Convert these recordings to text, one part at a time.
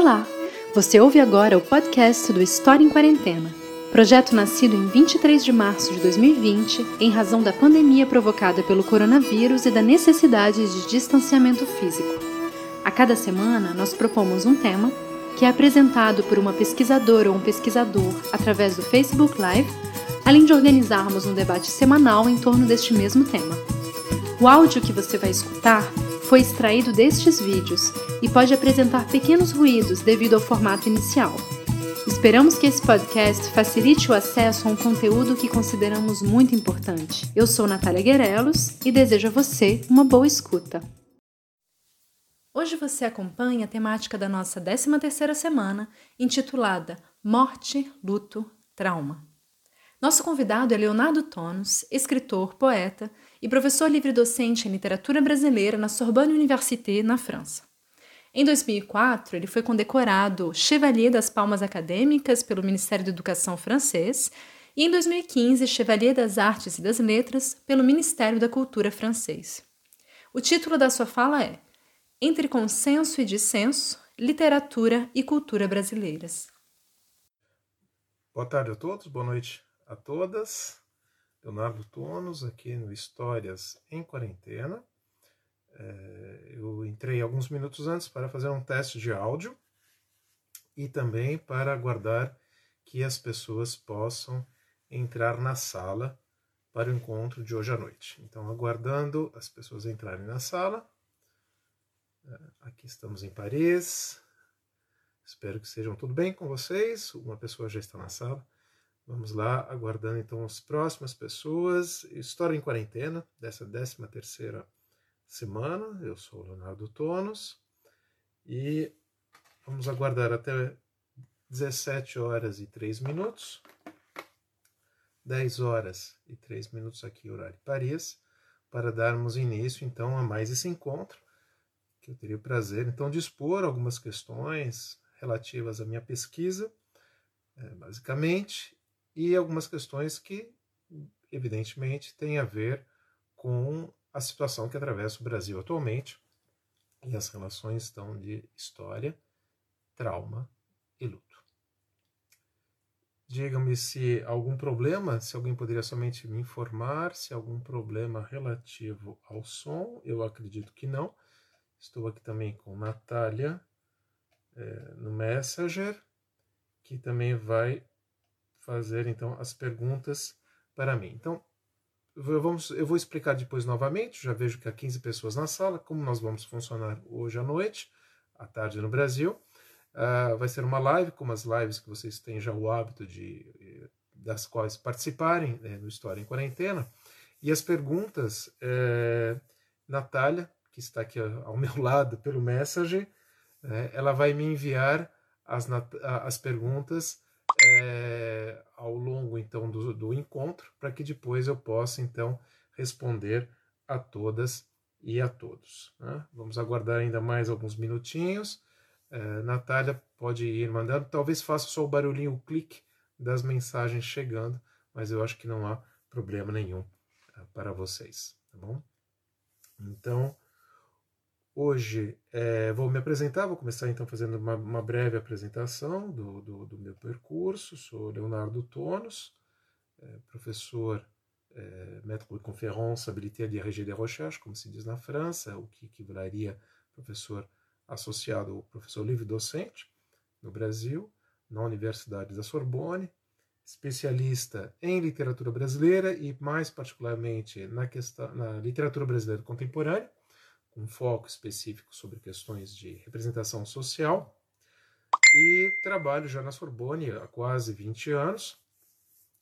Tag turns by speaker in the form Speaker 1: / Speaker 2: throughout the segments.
Speaker 1: Olá! Você ouve agora o podcast do História em Quarentena, projeto nascido em 23 de março de 2020 em razão da pandemia provocada pelo coronavírus e da necessidade de distanciamento físico. A cada semana, nós propomos um tema que é apresentado por uma pesquisadora ou um pesquisador através do Facebook Live, além de organizarmos um debate semanal em torno deste mesmo tema. O áudio que você vai escutar foi extraído destes vídeos e pode apresentar pequenos ruídos devido ao formato inicial. Esperamos que esse podcast facilite o acesso a um conteúdo que consideramos muito importante. Eu sou Natália Guerelos e desejo a você uma boa escuta. Hoje você acompanha a temática da nossa 13ª semana, intitulada Morte, Luto, Trauma. Nosso convidado é Leonardo Tonos, escritor, poeta e professor livre-docente em literatura brasileira na Sorbonne Université, na França. Em 2004, ele foi condecorado Chevalier das Palmas Acadêmicas pelo Ministério da Educação francês e em 2015 Chevalier das Artes e das Letras pelo Ministério da Cultura francês. O título da sua fala é Entre Consenso e Dissenso, Literatura e Cultura Brasileiras.
Speaker 2: Boa tarde a todos, boa noite a todas. Leonardo Tonos, aqui no Histórias em Quarentena. É, eu entrei alguns minutos antes para fazer um teste de áudio e também para aguardar que as pessoas possam entrar na sala para o encontro de hoje à noite. Então, aguardando as pessoas entrarem na sala. É, aqui estamos em Paris. Espero que estejam tudo bem com vocês. Uma pessoa já está na sala. Vamos lá, aguardando então as próximas pessoas. História em quarentena, dessa 13 terceira semana. Eu sou o Leonardo Tonos e vamos aguardar até 17 horas e 3 minutos. 10 horas e 3 minutos aqui, horário Paris, para darmos início então a mais esse encontro, que eu teria o prazer então de expor algumas questões relativas à minha pesquisa, é, basicamente, e algumas questões que, evidentemente, têm a ver com a situação que atravessa o Brasil atualmente e as relações estão de história, trauma e luto. Diga-me se algum problema, se alguém poderia somente me informar, se algum problema relativo ao som, eu acredito que não. Estou aqui também com Natália é, no Messenger, que também vai fazer então as perguntas para mim. Então, vamos, eu vou explicar depois novamente. Já vejo que há 15 pessoas na sala, como nós vamos funcionar hoje à noite, à tarde no Brasil. Uh, vai ser uma live, como as lives que vocês têm já o hábito de das quais participarem né, no História em Quarentena. E as perguntas, é, Natália, que está aqui ao meu lado pelo Messenger, é, ela vai me enviar as, as perguntas é, ao longo então do, do encontro, para que depois eu possa então responder a todas e a todos. Né? Vamos aguardar ainda mais alguns minutinhos. É, Natália pode ir mandando, talvez faça só o barulhinho, o clique das mensagens chegando, mas eu acho que não há problema nenhum é, para vocês, tá bom? Então, Hoje é, vou me apresentar, vou começar então fazendo uma, uma breve apresentação do, do, do, meu percurso. Sou Leonardo Tonos, é, professor é, maître de conférence habilité à diriger des recherches, como se diz na França, o que equivaleria professor associado ou professor livre-docente no Brasil, na Universidade da Sorbonne, especialista em literatura brasileira e mais particularmente na, questão, na literatura brasileira contemporânea com foco específico sobre questões de representação social. E trabalho já na Sorbonne há quase 20 anos.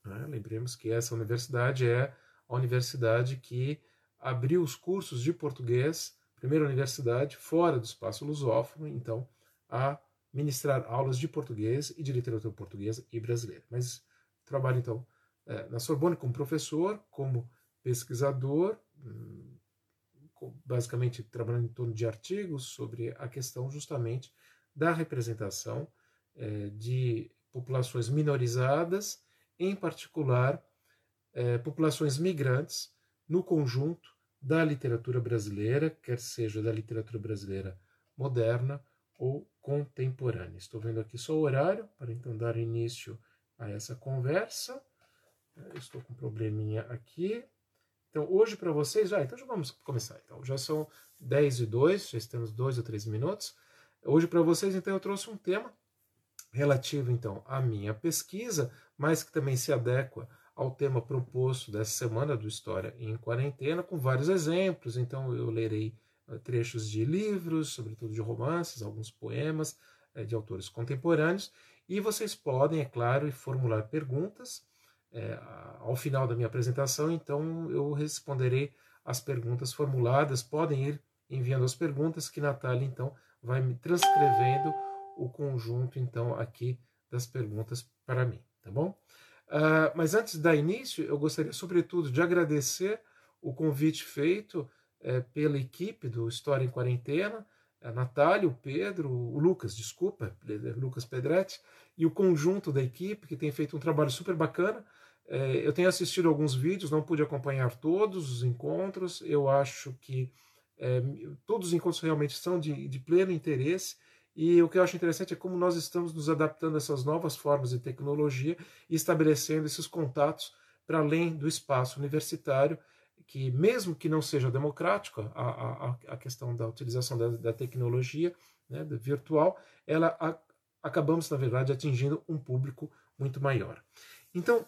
Speaker 2: Né? Lembremos que essa universidade é a universidade que abriu os cursos de português, primeira universidade fora do espaço lusófono, então, a ministrar aulas de português e de literatura portuguesa e brasileira. Mas trabalho, então, é, na Sorbonne como professor, como pesquisador, hum, basicamente trabalhando em torno de artigos sobre a questão justamente da representação é, de populações minorizadas, em particular é, populações migrantes, no conjunto da literatura brasileira, quer seja da literatura brasileira moderna ou contemporânea. Estou vendo aqui só o horário para então dar início a essa conversa. estou com um probleminha aqui. Então, hoje para vocês, ah, então já vamos começar. Então, já são 10 e 2, já estamos 2 ou 3 minutos. Hoje para vocês, então, eu trouxe um tema relativo, então, à minha pesquisa, mas que também se adequa ao tema proposto dessa semana do História em Quarentena, com vários exemplos. Então, eu lerei eh, trechos de livros, sobretudo de romances, alguns poemas eh, de autores contemporâneos, e vocês podem, é claro, formular perguntas é, ao final da minha apresentação, então eu responderei as perguntas formuladas. Podem ir enviando as perguntas que Natália então vai me transcrevendo o conjunto então aqui das perguntas para mim, tá bom? Uh, mas antes de dar início, eu gostaria sobretudo de agradecer o convite feito é, pela equipe do História em Quarentena, a Natália, o Pedro, o Lucas, desculpa, Lucas Pedretti, e o conjunto da equipe que tem feito um trabalho super bacana. É, eu tenho assistido alguns vídeos, não pude acompanhar todos os encontros. Eu acho que é, todos os encontros realmente são de, de, pleno interesse. E o que eu acho interessante é como nós estamos nos adaptando a essas novas formas de tecnologia e estabelecendo esses contatos para além do espaço universitário, que mesmo que não seja democrático a, a, a questão da utilização da, da tecnologia né, virtual, ela a, acabamos, na verdade, atingindo um público muito maior. Então,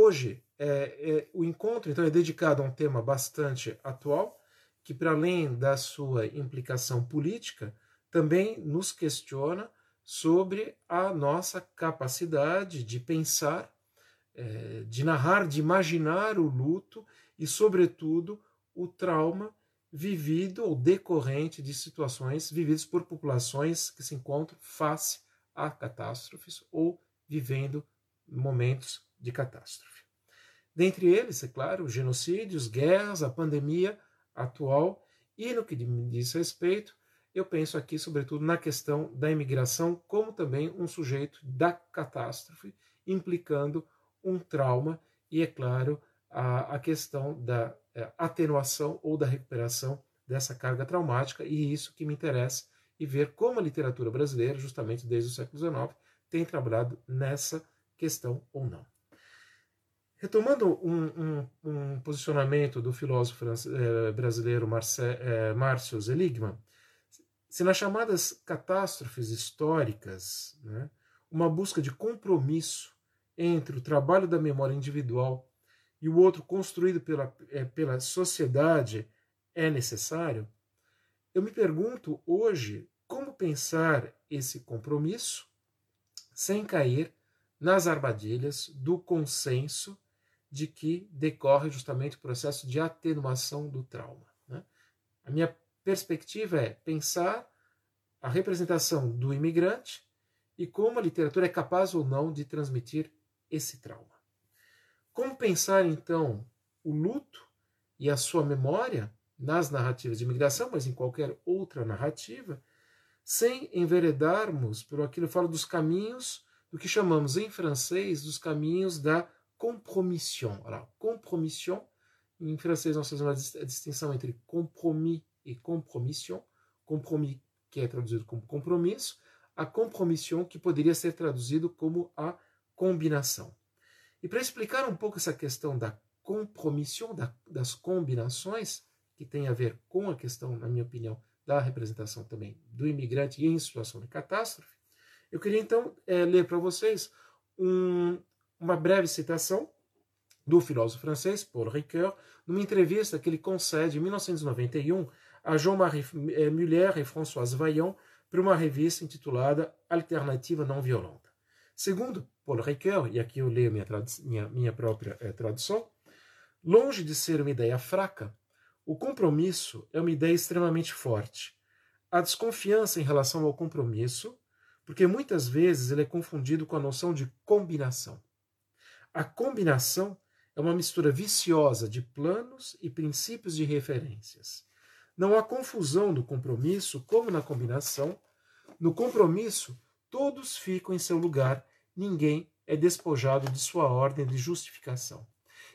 Speaker 2: Hoje, é, é, o encontro então é dedicado a um tema bastante atual, que para além da sua implicação política, também nos questiona sobre a nossa capacidade de pensar, é, de narrar, de imaginar o luto e, sobretudo, o trauma vivido ou decorrente de situações vividas por populações que se encontram face a catástrofes ou vivendo momentos de catástrofe. Dentre eles, é claro, genocídios, guerras, a pandemia atual e no que me diz respeito, eu penso aqui sobretudo na questão da imigração como também um sujeito da catástrofe, implicando um trauma e, é claro, a, a questão da é, atenuação ou da recuperação dessa carga traumática, e isso que me interessa, e ver como a literatura brasileira, justamente desde o século XIX, tem trabalhado nessa questão ou não. Retomando um, um, um posicionamento do filósofo eh, brasileiro eh, Márcio Seligman, se nas chamadas catástrofes históricas, né, uma busca de compromisso entre o trabalho da memória individual e o outro construído pela, eh, pela sociedade é necessário, eu me pergunto hoje como pensar esse compromisso sem cair nas armadilhas do consenso de que decorre justamente o processo de atenuação do trauma. Né? A minha perspectiva é pensar a representação do imigrante e como a literatura é capaz ou não de transmitir esse trauma. Como pensar, então, o luto e a sua memória nas narrativas de imigração, mas em qualquer outra narrativa, sem enveredarmos por aquilo eu falo dos caminhos do que chamamos em francês dos caminhos da compromission. Alors, compromission, em francês nós fazemos a distinção entre compromis e compromission. Compromis, que é traduzido como compromisso, a compromission, que poderia ser traduzido como a combinação. E para explicar um pouco essa questão da compromission, da, das combinações, que tem a ver com a questão, na minha opinião, da representação também do imigrante em situação de catástrofe, eu queria então é, ler para vocês um, uma breve citação do filósofo francês Paul Ricoeur, numa entrevista que ele concede em 1991 a Jean-Marie eh, Muller e Françoise Vaillant para uma revista intitulada Alternativa Não Violenta. Segundo Paul Ricoeur, e aqui eu leio minha, minha, minha própria eh, tradução, longe de ser uma ideia fraca, o compromisso é uma ideia extremamente forte. A desconfiança em relação ao compromisso, porque muitas vezes ele é confundido com a noção de combinação. A combinação é uma mistura viciosa de planos e princípios de referências. Não há confusão no compromisso como na combinação. No compromisso, todos ficam em seu lugar, ninguém é despojado de sua ordem de justificação.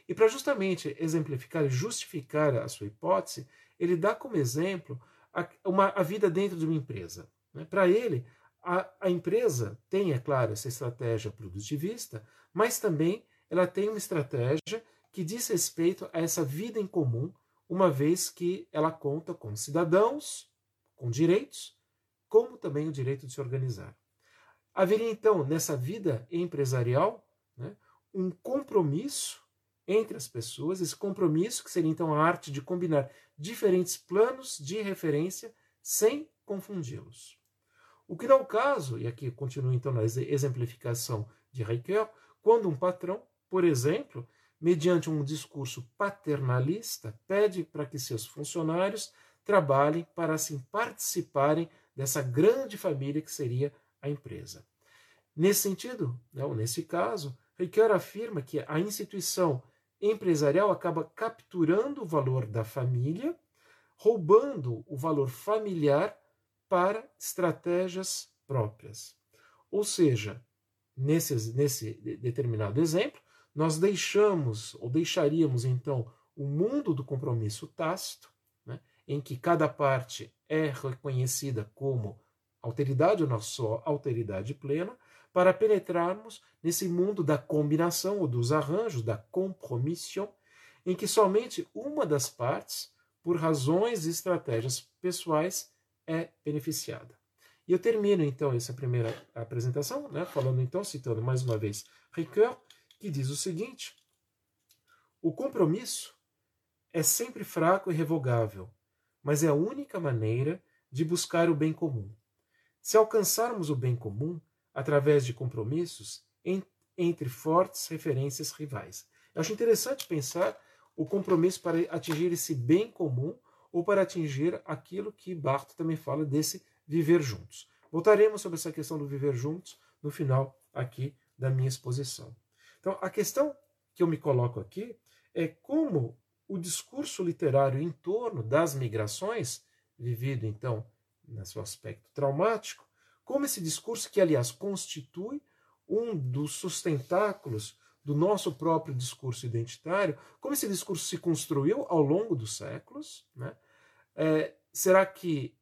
Speaker 2: E para justamente exemplificar e justificar a sua hipótese, ele dá como exemplo a, uma, a vida dentro de uma empresa. Né? Para ele, a, a empresa tem, é claro, essa estratégia produtivista, mas também ela tem uma estratégia que diz respeito a essa vida em comum, uma vez que ela conta com cidadãos, com direitos, como também o direito de se organizar. Haveria então nessa vida empresarial né, um compromisso entre as pessoas, esse compromisso que seria então a arte de combinar diferentes planos de referência sem confundi-los. O que não é o caso, e aqui continua então na exemplificação de Ricoeur, quando um patrão, por exemplo, mediante um discurso paternalista, pede para que seus funcionários trabalhem para assim participarem dessa grande família que seria a empresa. Nesse sentido, né, ou nesse caso, Ricoeur afirma que a instituição empresarial acaba capturando o valor da família, roubando o valor familiar para estratégias próprias. Ou seja, nesse, nesse determinado exemplo, nós deixamos ou deixaríamos então o mundo do compromisso tácito, né, em que cada parte é reconhecida como alteridade ou não só alteridade plena, para penetrarmos nesse mundo da combinação ou dos arranjos, da compromission, em que somente uma das partes, por razões e estratégias pessoais, é beneficiada. E eu termino então essa primeira apresentação, né, falando então, citando mais uma vez Ricoeur, que diz o seguinte: o compromisso é sempre fraco e revogável, mas é a única maneira de buscar o bem comum. Se alcançarmos o bem comum, através de compromissos em, entre fortes referências rivais. Eu acho interessante pensar o compromisso para atingir esse bem comum ou para atingir aquilo que Barthes também fala desse viver juntos. Voltaremos sobre essa questão do viver juntos no final aqui da minha exposição. Então, a questão que eu me coloco aqui é como o discurso literário em torno das migrações, vivido então no seu aspecto traumático, como esse discurso, que aliás constitui um dos sustentáculos do nosso próprio discurso identitário, como esse discurso se construiu ao longo dos séculos, né? É, será que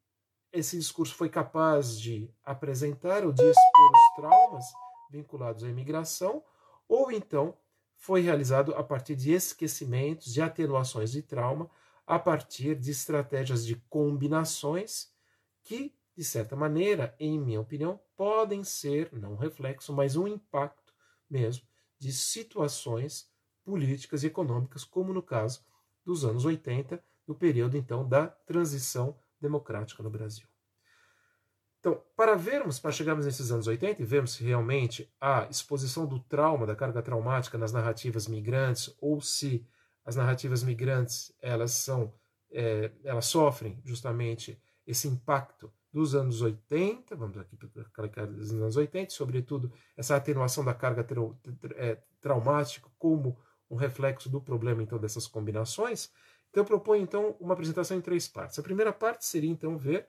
Speaker 2: esse discurso foi capaz de apresentar ou de expor os traumas vinculados à imigração, ou então foi realizado a partir de esquecimentos, de atenuações de trauma, a partir de estratégias de combinações que de certa maneira, em minha opinião, podem ser, não um reflexo, mas um impacto mesmo de situações políticas e econômicas, como no caso dos anos 80, no período então da transição democrática no Brasil. Então, para vermos, para chegarmos nesses anos 80 e vermos se realmente a exposição do trauma, da carga traumática nas narrativas migrantes, ou se as narrativas migrantes elas são, é, elas sofrem justamente esse impacto dos anos 80, vamos aqui para dos anos 80, sobretudo essa atenuação da carga é, traumática como um reflexo do problema então dessas combinações. Então eu proponho então uma apresentação em três partes. A primeira parte seria então ver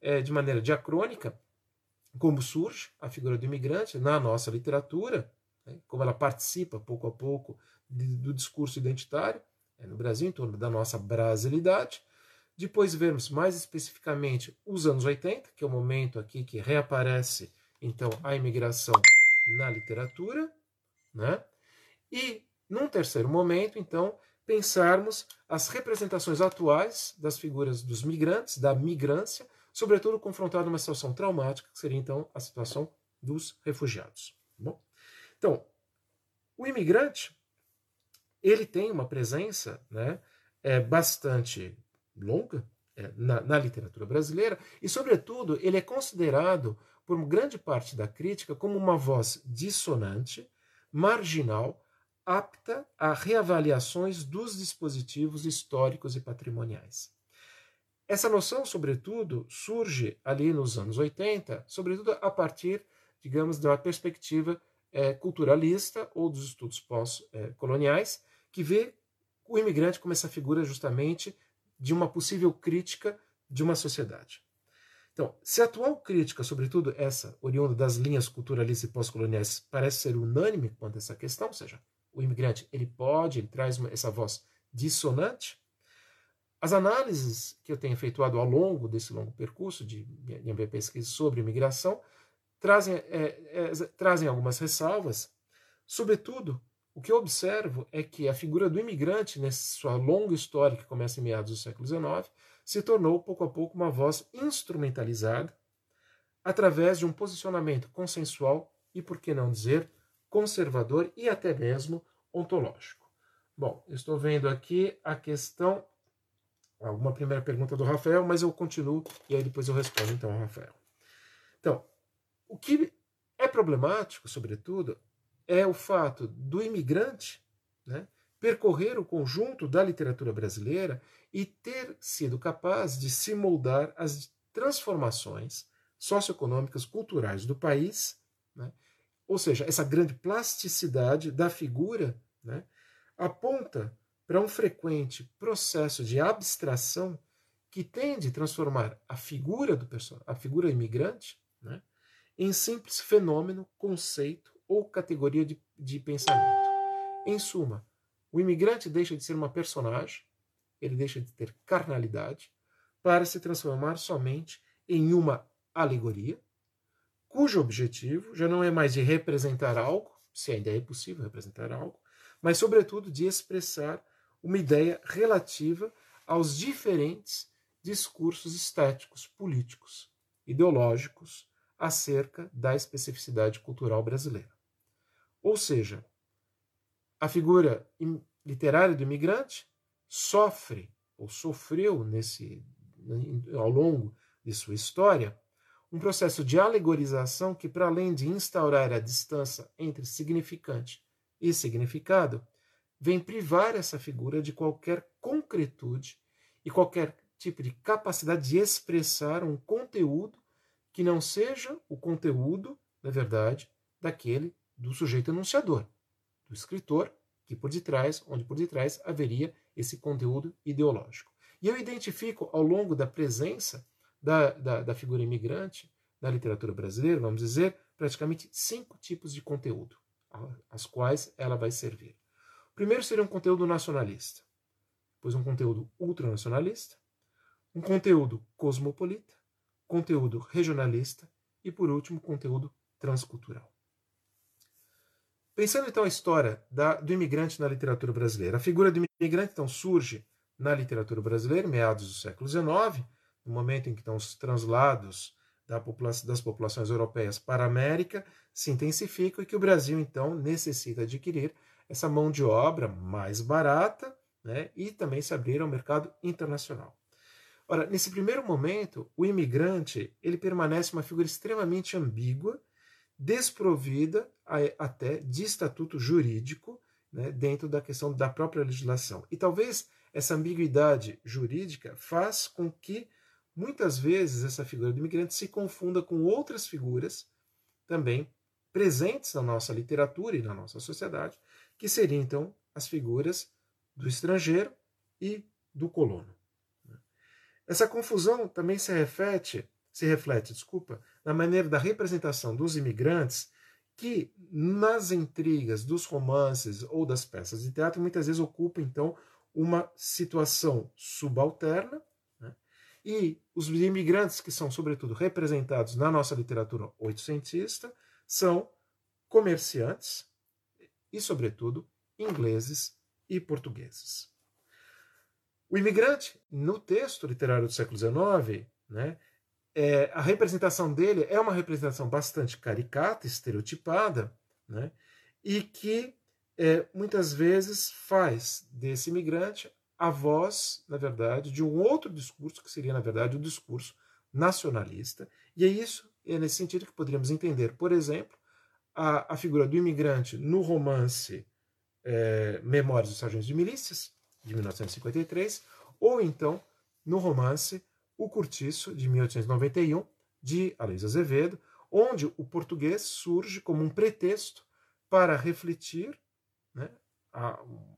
Speaker 2: é, de maneira diacrônica como surge a figura do imigrante na nossa literatura, né, como ela participa pouco a pouco de, do discurso identitário é, no Brasil em torno da nossa brasilidade. Depois vermos mais especificamente os anos 80, que é o momento aqui que reaparece então a imigração na literatura, né? E num terceiro momento, então, pensarmos as representações atuais das figuras dos migrantes, da migrância, sobretudo confrontado uma situação traumática, que seria então a situação dos refugiados. Tá bom? Então, o imigrante ele tem uma presença, né, é bastante longa é, na, na, literatura brasileira, e, sobretudo, ele é considerado por grande parte da crítica como uma voz dissonante, marginal, apta a reavaliações dos dispositivos históricos e patrimoniais. Essa noção, sobretudo, surge ali nos anos 80, sobretudo a partir, digamos, da perspectiva é, culturalista ou dos estudos pós-coloniais, que vê o imigrante como essa figura justamente de uma possível crítica de uma sociedade. Então, se a atual crítica, sobretudo essa oriunda das linhas culturalistas e pós-coloniais, parece ser unânime quanto a essa questão, ou seja, o imigrante ele pode, ele traz uma, essa voz dissonante, As análises que eu tenho efetuado ao longo desse longo percurso de minha pesquisa sobre imigração trazem, é, é, trazem algumas ressalvas. Sobretudo, o que eu observo é que a figura do imigrante, nessa sua longa história que começa em meados do século XIX, se tornou pouco a pouco uma voz instrumentalizada através de um posicionamento consensual e, por que não dizer, conservador e até mesmo ontológico. Bom, estou vendo aqui a questão, alguma primeira pergunta do Rafael, mas eu continuo e aí depois eu respondo então ao Rafael. Então, o que é problemático, sobretudo, é o fato do imigrante né, percorrer o conjunto da literatura brasileira e ter sido capaz de se moldar às transformações socioeconômicas, culturais do país, né, ou seja, essa grande plasticidade da figura né, aponta para um frequente processo de abstração que tende a transformar a figura do a figura imigrante, né, em simples fenômeno, conceito ou categoria de, de pensamento. Em suma, o imigrante deixa de ser uma personagem, ele deixa de ter carnalidade, para se transformar somente em uma alegoria, cujo objetivo já não é mais de representar algo, se ainda é possível representar algo, mas, sobretudo, de expressar uma ideia relativa aos diferentes discursos estéticos, políticos, ideológicos acerca da especificidade cultural brasileira. Ou seja, a figura literária do imigrante sofre ou sofreu nesse ao longo de sua história um processo de alegorização que para além de instaurar a distância entre significante e significado, vem privar essa figura de qualquer concretude e qualquer tipo de capacidade de expressar um conteúdo que não seja o conteúdo, na verdade, daquele do sujeito enunciador, do escritor, que por detrás, onde por detrás haveria esse conteúdo ideológico. E eu identifico ao longo da presença da, da, da figura imigrante na literatura brasileira, vamos dizer, praticamente cinco tipos de conteúdo, às quais ela vai servir. O primeiro seria um conteúdo nacionalista, depois um conteúdo ultranacionalista, um conteúdo cosmopolita, conteúdo regionalista e, por último, conteúdo transcultural. Pensando então a história da, do imigrante na literatura brasileira, a figura do imigrante então surge na literatura brasileira, meados do século XIX, no momento em que então, os translados da das populações europeias para a América se intensificam e que o Brasil então necessita adquirir essa mão de obra mais barata né, e também se abrir ao mercado internacional. Ora, nesse primeiro momento, o imigrante ele permanece uma figura extremamente ambígua desprovida até de estatuto jurídico né, dentro da questão da própria legislação. E talvez essa ambiguidade jurídica faz com que muitas vezes essa figura do imigrante se confunda com outras figuras também presentes na nossa literatura e na nossa sociedade, que seriam então as figuras do estrangeiro e do colono. Essa confusão também se reflete, se reflete, desculpa, na maneira da representação dos imigrantes que nas intrigas dos romances ou das peças de teatro muitas vezes ocupa então uma situação subalterna né? e os imigrantes que são sobretudo representados na nossa literatura oitocentista são comerciantes e sobretudo ingleses e portugueses. O imigrante, no texto literário do século XIX, né, é, a representação dele é uma representação bastante caricata, estereotipada, né, e que é, muitas vezes faz desse imigrante a voz, na verdade, de um outro discurso, que seria, na verdade, o discurso nacionalista. E é isso, é nesse sentido que poderíamos entender, por exemplo, a, a figura do imigrante no romance é, Memórias dos Sargentos de Milícias, de 1953, ou então no romance O Curtiço, de 1891, de Aloysio Azevedo, onde o português surge como um pretexto para refletir né,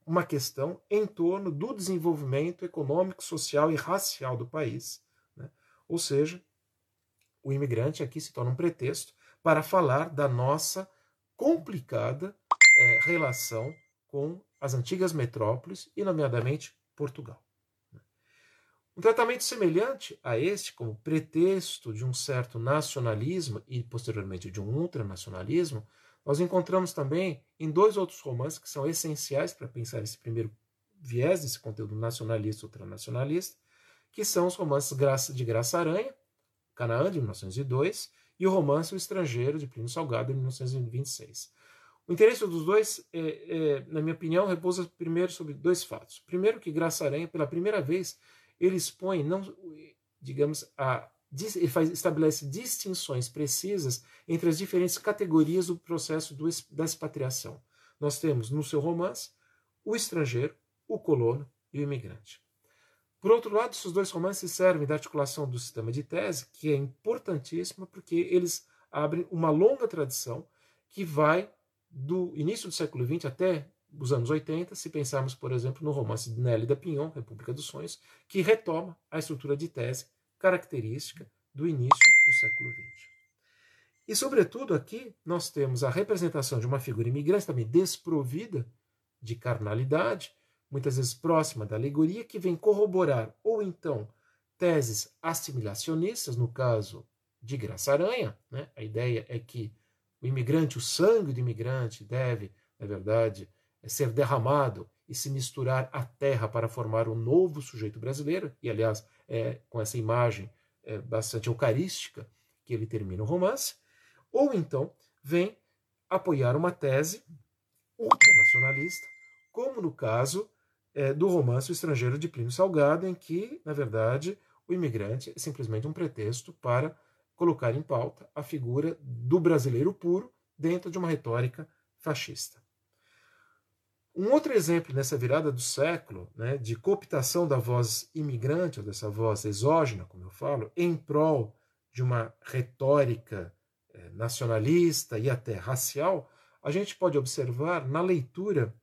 Speaker 2: uma questão em torno do desenvolvimento econômico, social e racial do país. Né? Ou seja, o imigrante aqui se torna um pretexto para falar da nossa complicada é, relação com as antigas metrópoles e, nomeadamente, Portugal. Um tratamento semelhante a este, como pretexto de um certo nacionalismo e posteriormente de um ultranacionalismo, nós encontramos também em dois outros romances que são essenciais para pensar esse primeiro viés desse conteúdo nacionalista ultranacionalista, que são os romances de Graça Aranha, Canaã, de 1902, e o romance O Estrangeiro, de Plínio Salgado, de 1926. O interesse dos dois, é, é, na minha opinião, repousa primeiro sobre dois fatos. Primeiro, que Graça Aranha, pela primeira vez, ele expõe, não, digamos, a, ele faz, estabelece distinções precisas entre as diferentes categorias do processo do, da expatriação. Nós temos no seu romance o estrangeiro, o colono e o imigrante. Por outro lado, esses dois romances servem da articulação do sistema de tese, que é importantíssima porque eles abrem uma longa tradição que vai do início do século XX até os anos 80, se pensarmos, por exemplo, no romance de Nelly da Pinhon, República dos Sonhos, que retoma a estrutura de tese característica do início do século XX. E, sobretudo, aqui nós temos a representação de uma figura imigrante também desprovida de carnalidade, muitas vezes próxima da alegoria, que vem corroborar ou então teses assimilacionistas, no caso de Graça Aranha. Né? A ideia é que o imigrante, o sangue do imigrante, deve, na verdade, ser derramado e se misturar à terra para formar um novo sujeito brasileiro. E, aliás, é com essa imagem é, bastante eucarística que ele termina o romance. Ou então vem apoiar uma tese ultranacionalista, como no caso é, do romance O Estrangeiro de Plínio Salgado, em que, na verdade, o imigrante é simplesmente um pretexto para colocar em pauta a figura do brasileiro puro dentro de uma retórica fascista. Um outro exemplo nessa virada do século, né, de cooptação da voz imigrante, ou dessa voz exógena, como eu falo, em prol de uma retórica é, nacionalista e até racial, a gente pode observar na leitura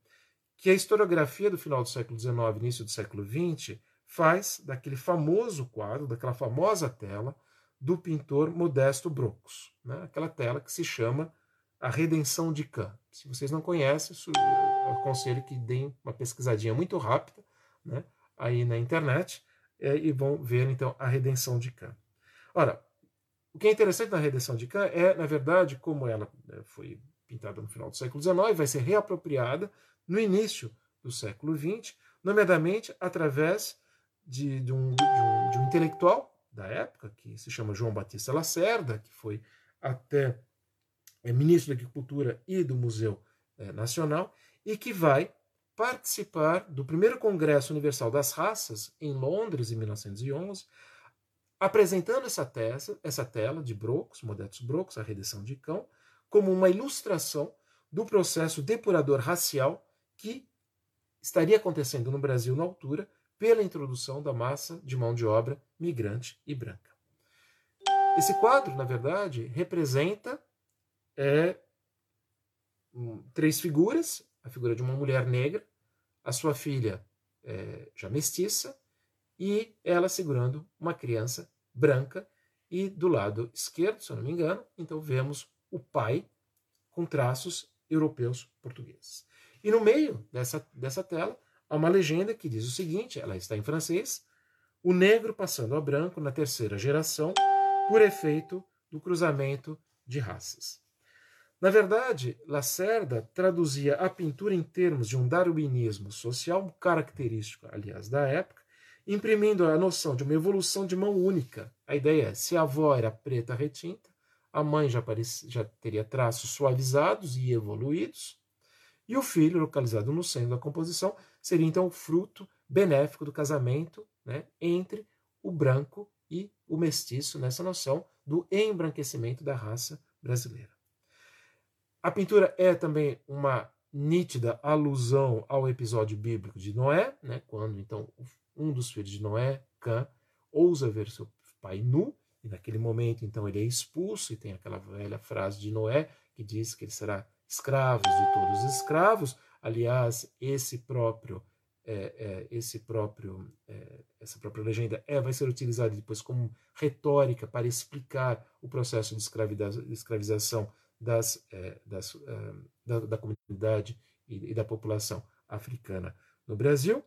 Speaker 2: que a historiografia do final do século XIX, início do século XX, faz daquele famoso quadro, daquela famosa tela do pintor Modesto Brocos, né? aquela tela que se chama A Redenção de Cã. Se vocês não conhecem, eu aconselho que deem uma pesquisadinha muito rápida né? aí na internet é, e vão ver então a Redenção de Cã. Ora, o que é interessante na Redenção de Cã é, na verdade, como ela né, foi pintada no final do século XIX, vai ser reapropriada no início do século XX, nomeadamente através de, de, um, de, um, de um intelectual da época, que se chama João Batista Lacerda, que foi até é, ministro da Agricultura e do Museu é, Nacional, e que vai participar do primeiro Congresso Universal das Raças, em Londres, em 1911, apresentando essa, tese, essa tela de Brocos, Modestos Brocos, a redenção de cão, como uma ilustração do processo depurador racial que estaria acontecendo no Brasil na altura pela introdução da massa de mão de obra migrante e branca. Esse quadro, na verdade, representa é, três figuras: a figura de uma mulher negra, a sua filha é, já mestiça e ela segurando uma criança branca. E do lado esquerdo, se eu não me engano, então vemos o pai com traços europeus portugueses. E no meio dessa, dessa tela há uma legenda que diz o seguinte: ela está em francês, o negro passando a branco na terceira geração, por efeito do cruzamento de raças. Na verdade, Lacerda traduzia a pintura em termos de um darwinismo social característico, aliás, da época, imprimindo a noção de uma evolução de mão única. A ideia é: se a avó era preta retinta, a mãe já, parecia, já teria traços suavizados e evoluídos, e o filho, localizado no centro da composição, seria então o fruto benéfico do casamento né, entre o branco e o mestiço, nessa noção do embranquecimento da raça brasileira. A pintura é também uma nítida alusão ao episódio bíblico de Noé, né, quando então um dos filhos de Noé, Cã, ousa ver seu pai nu, e naquele momento então ele é expulso, e tem aquela velha frase de Noé que diz que ele será escravos de todos os escravos. Aliás, esse próprio é, é, esse próprio é, essa própria legenda é vai ser utilizada depois como retórica para explicar o processo de, de escravização das, é, das é, da, da, comunidade e, e, da população africana no Brasil.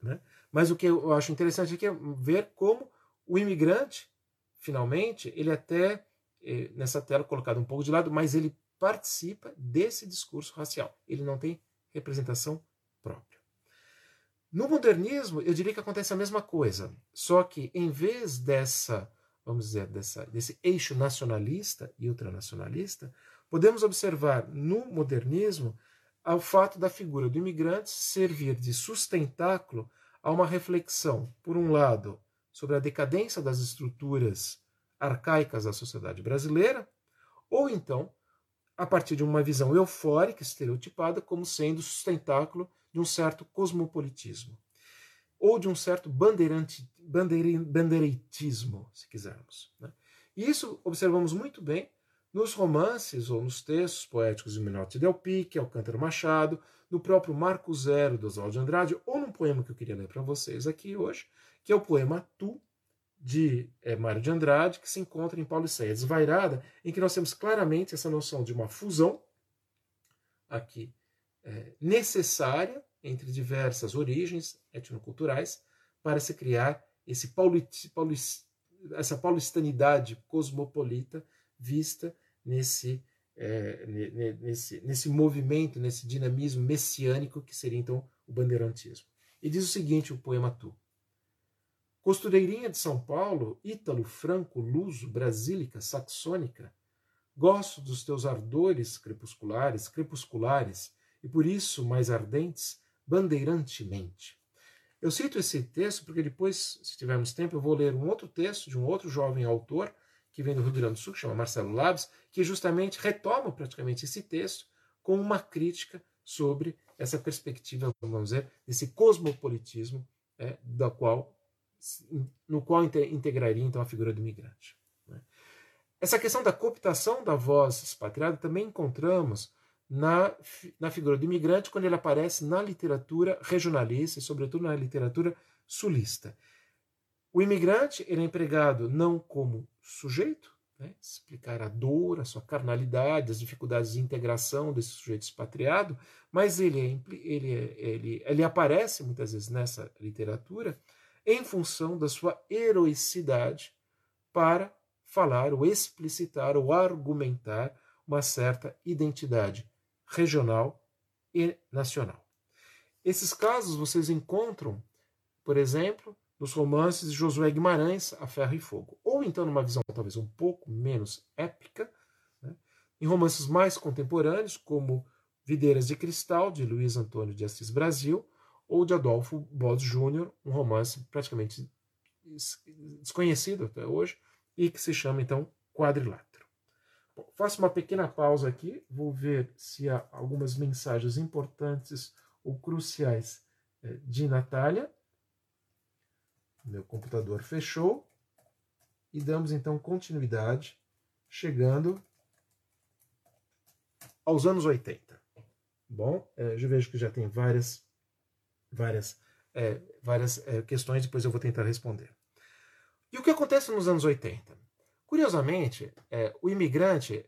Speaker 2: Né? Mas o que eu acho interessante aqui é ver como o imigrante, finalmente, ele até, eh, nessa tela colocado um pouco de lado, mas ele participa desse discurso racial. Ele não tem representação própria. No modernismo, eu diria que acontece a mesma coisa, só que em vez dessa, vamos dizer, dessa, desse eixo nacionalista e ultranacionalista, podemos observar no modernismo o fato da figura do imigrante servir de sustentáculo a uma reflexão, por um lado, sobre a decadência das estruturas arcaicas da sociedade brasileira, ou então a partir de uma visão eufórica, estereotipada, como sendo sustentáculo de um certo cosmopolitismo, ou de um certo bandeirante, bandeireitismo, se quisermos. Né? E isso observamos muito bem nos romances ou nos textos poéticos de Menotti Del Pique, Alcântara Machado, no próprio Marco Zero do Oswald de Andrade, ou num poema que eu queria ler para vocês aqui hoje, que é o poema Tu, de é, Mário de Andrade, que se encontra em Pauliceia Desvairada, em que nós temos claramente essa noção de uma fusão aqui é, necessária entre diversas origens etnoculturais para se criar esse paulit, paulis, essa paulistanidade cosmopolita vista nesse, é, nesse, nesse movimento, nesse dinamismo messiânico que seria então o bandeirantismo. E diz o seguinte o poema Tu. Costureirinha de São Paulo, ítalo, franco, luso, brasílica, saxônica, gosto dos teus ardores crepusculares, crepusculares, e por isso mais ardentes, bandeirantemente. Eu cito esse texto porque depois, se tivermos tempo, eu vou ler um outro texto de um outro jovem autor que vem do Rio Grande do Sul, que chama Marcelo Labs, que justamente retoma praticamente esse texto com uma crítica sobre essa perspectiva, vamos dizer, desse cosmopolitismo é, da qual no qual integraria então a figura do imigrante. Né? Essa questão da cooptação da voz expatriada também encontramos na, na figura do imigrante quando ele aparece na literatura regionalista e, sobretudo, na literatura sulista. O imigrante ele é empregado não como sujeito, né, explicar a dor, a sua carnalidade, as dificuldades de integração desse sujeito expatriado, mas ele, é, ele, é, ele, ele aparece muitas vezes nessa literatura em função da sua heroicidade para falar ou explicitar ou argumentar uma certa identidade regional e nacional. Esses casos vocês encontram, por exemplo, nos romances de Josué Guimarães, A Ferro e Fogo, ou então numa visão talvez um pouco menos épica, né, em romances mais contemporâneos, como Videiras de Cristal, de Luiz Antônio de Assis Brasil, ou de Adolfo Boss Jr., um romance praticamente desconhecido até hoje, e que se chama então Quadrilátero. Faço uma pequena pausa aqui, vou ver se há algumas mensagens importantes ou cruciais eh, de Natália. Meu computador fechou e damos então continuidade, chegando aos anos 80. Bom, eh, eu vejo que já tem várias várias, é, várias é, questões, depois eu vou tentar responder. E o que acontece nos anos 80? Curiosamente, é, o imigrante,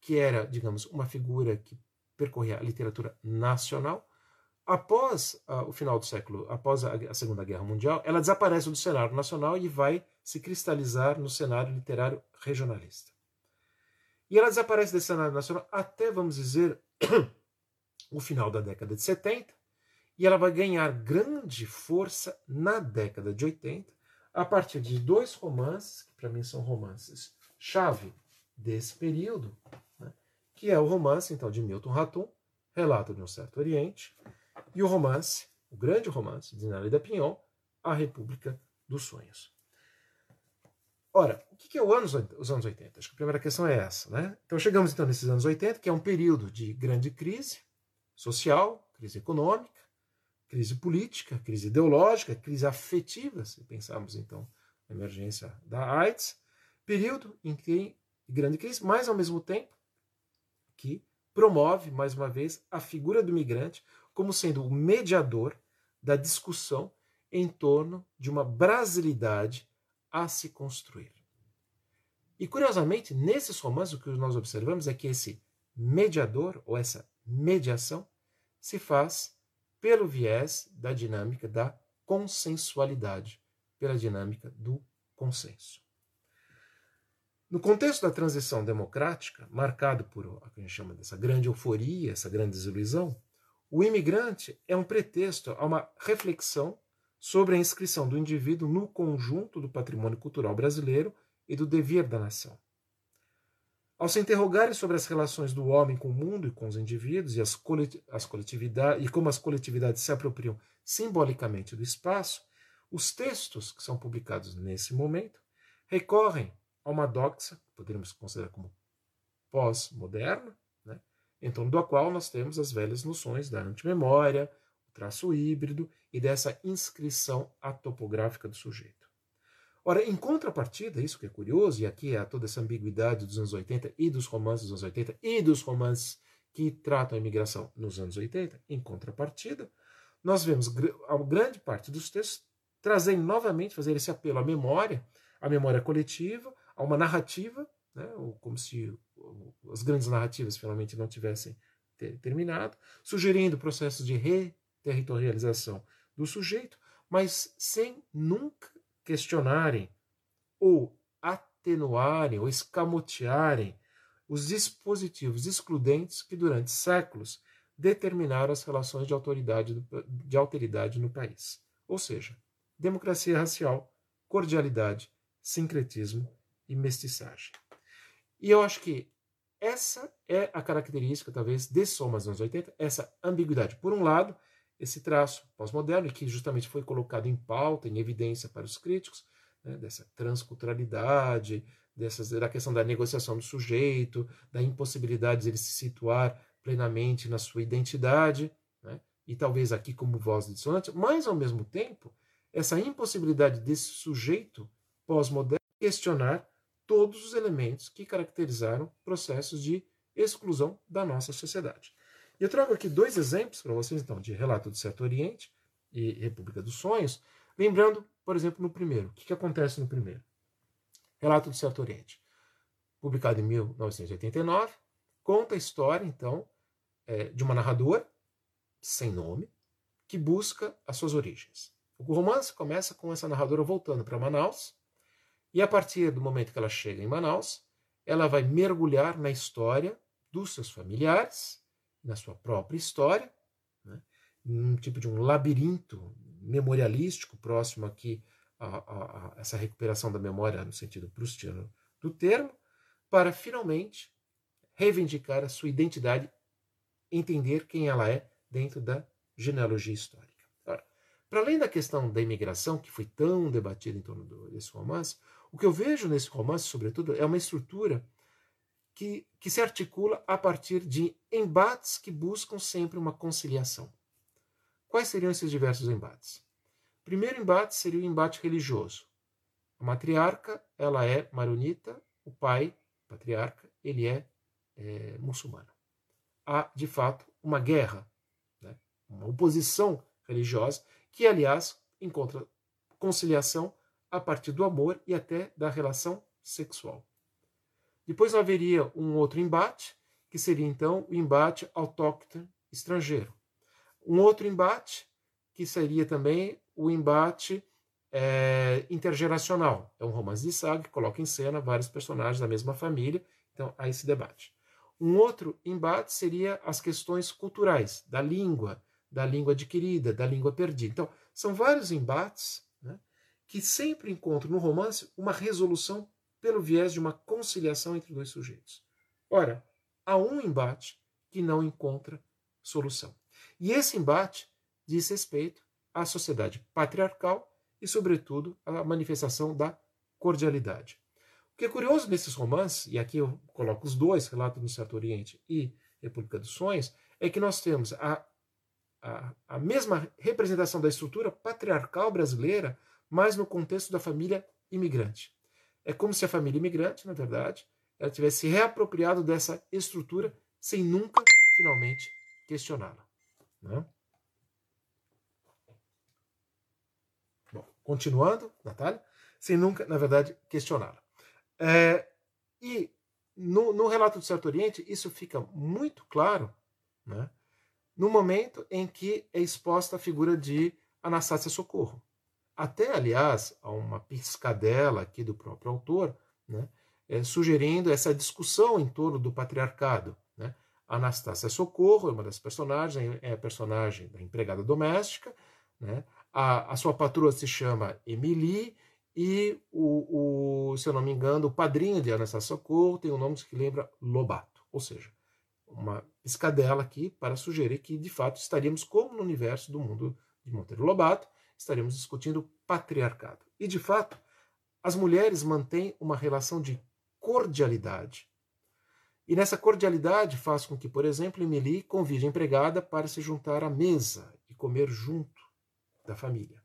Speaker 2: que era, digamos, uma figura que percorria a literatura nacional, após uh, o final do século, após a, a, Segunda Guerra Mundial, ela desaparece do cenário nacional e vai se cristalizar no cenário literário regionalista. E ela desaparece desse cenário nacional até, vamos dizer, o final da década de 70, e ela vai ganhar grande força na década de 80, a partir de dois romances, que para mim são romances chave desse período, né, que é o romance então de Milton Ratum, Relato de um Certo Oriente, e o romance, o grande romance de Nélida Pinhon, A República dos Sonhos. Ora, o que é o anos, os anos 80? Acho que a primeira questão é essa. Né? Então chegamos então nesses anos 80, que é um período de grande crise social, crise econômica, crise política, crise ideológica, crise afetiva, se pensarmos então na emergência da AIDS, período em que grande crise, mas ao mesmo tempo que promove mais uma vez a figura do migrante como sendo o mediador da discussão em torno de uma brasilidade a se construir. E curiosamente, nesses romances o que nós observamos é que esse mediador ou essa mediação se faz pelo viés da dinâmica da consensualidade, pela dinâmica do consenso. No contexto da transição democrática, marcado por o que a gente chama dessa grande euforia, essa grande desilusão, o imigrante é um pretexto a uma reflexão sobre a inscrição do indivíduo no conjunto do patrimônio cultural brasileiro e do dever da nação. Ao se interrogarem sobre as relações do homem com o mundo e com os indivíduos e as, as coletividades e como as coletividades se apropriam simbolicamente do espaço, os textos que são publicados nesse momento recorrem a uma doxa, poderíamos considerar como pós-moderna, né, em torno da qual nós temos as velhas noções da antimemória, o traço híbrido e dessa inscrição atopográfica do sujeito. Ora, em contrapartida, isso que é curioso, e aqui há toda essa ambiguidade dos anos 80 e dos romances dos anos 80 e dos romances que tratam a imigração nos anos 80, em contrapartida, nós vemos a grande parte dos textos trazendo novamente, fazer esse apelo à memória, à memória coletiva, a uma narrativa, né, como se as grandes narrativas finalmente não tivessem terminado, sugerindo processos de reterritorialização do sujeito, mas sem nunca questionarem ou atenuarem ou escamotearem os dispositivos excludentes que durante séculos determinaram as relações de autoridade, de alteridade no país. Ou seja, democracia racial, cordialidade, sincretismo e mestiçagem. E eu acho que essa é a característica, talvez, de Somas dos anos 80, essa ambiguidade. Por um lado, esse traço pós-moderno, que justamente foi colocado em pauta, em evidência para os críticos, né, dessa transculturalidade, dessas, da questão da negociação do sujeito, da impossibilidade de ele se situar plenamente na sua identidade, né, e talvez aqui como voz dissonante, mas ao mesmo tempo, essa impossibilidade desse sujeito pós-moderno questionar todos os elementos que caracterizaram processos de exclusão da nossa sociedade. Eu trago aqui dois exemplos para vocês, então, de Relato do Certo Oriente e República dos Sonhos, lembrando, por exemplo, no primeiro. O que, que acontece no primeiro? Relato do Certo Oriente, publicado em 1989, conta a história, então, é, de uma narradora, sem nome, que busca as suas origens. O romance começa com essa narradora voltando para Manaus, e a partir do momento que ela chega em Manaus, ela vai mergulhar na história dos seus familiares, na sua própria história, né, um tipo de um labirinto memorialístico próximo aqui a, a, a essa recuperação da memória no sentido prustiano do termo, para finalmente reivindicar a sua identidade, entender quem ela é dentro da genealogia histórica. para além da questão da imigração, que foi tão debatida em torno desse romance, o que eu vejo nesse romance, sobretudo, é uma estrutura que, que se articula a partir de embates que buscam sempre uma conciliação. Quais seriam esses diversos embates? O primeiro embate seria o embate religioso. A matriarca, ela é maronita, o pai, patriarca, ele é, é muçulmano. Há, de fato, uma guerra, né? uma oposição religiosa, que, aliás, encontra conciliação a partir do amor e até da relação sexual. Depois haveria um outro embate, que seria então o embate autóctone estrangeiro. Um outro embate, que seria também o embate é, intergeracional. É um romance de saga que coloca em cena vários personagens da mesma família, então há esse debate. Um outro embate seria as questões culturais, da língua, da língua adquirida, da língua perdida. Então, são vários embates né, que sempre encontram no romance uma resolução pelo viés de uma conciliação entre dois sujeitos. Ora, há um embate que não encontra solução. E esse embate diz respeito à sociedade patriarcal e, sobretudo, à manifestação da cordialidade. O que é curioso nesses romances, e aqui eu coloco os dois, Relato do Certo Oriente e República dos Sonhos, é que nós temos a, a, a mesma representação da estrutura patriarcal brasileira, mas no contexto da família imigrante. É como se a família imigrante, na verdade, ela tivesse se reapropriado dessa estrutura sem nunca, finalmente, questioná-la. Né? Bom, continuando, Natália, sem nunca, na verdade, questioná-la. É, e no, no, relato do Certo Oriente, isso fica muito claro né, no momento em que é exposta a figura de Anastácia Socorro. Até, aliás, há uma piscadela aqui do próprio autor, né, é, sugerindo essa discussão em torno do patriarcado. Né? Anastácia Socorro é uma das personagens, é a personagem da empregada doméstica, né? a, a sua patroa se chama Emily, e o, o, se eu não me engano, o padrinho de Anastácia Socorro tem um nome que lembra Lobato, ou seja, uma piscadela aqui para sugerir que, de fato, estaríamos como no universo do mundo de Monteiro Lobato, estaremos discutindo patriarcado. E, de fato, as mulheres mantêm uma relação de cordialidade. E nessa cordialidade faz com que, por exemplo, Emily convide a empregada para se juntar à mesa e comer junto da família.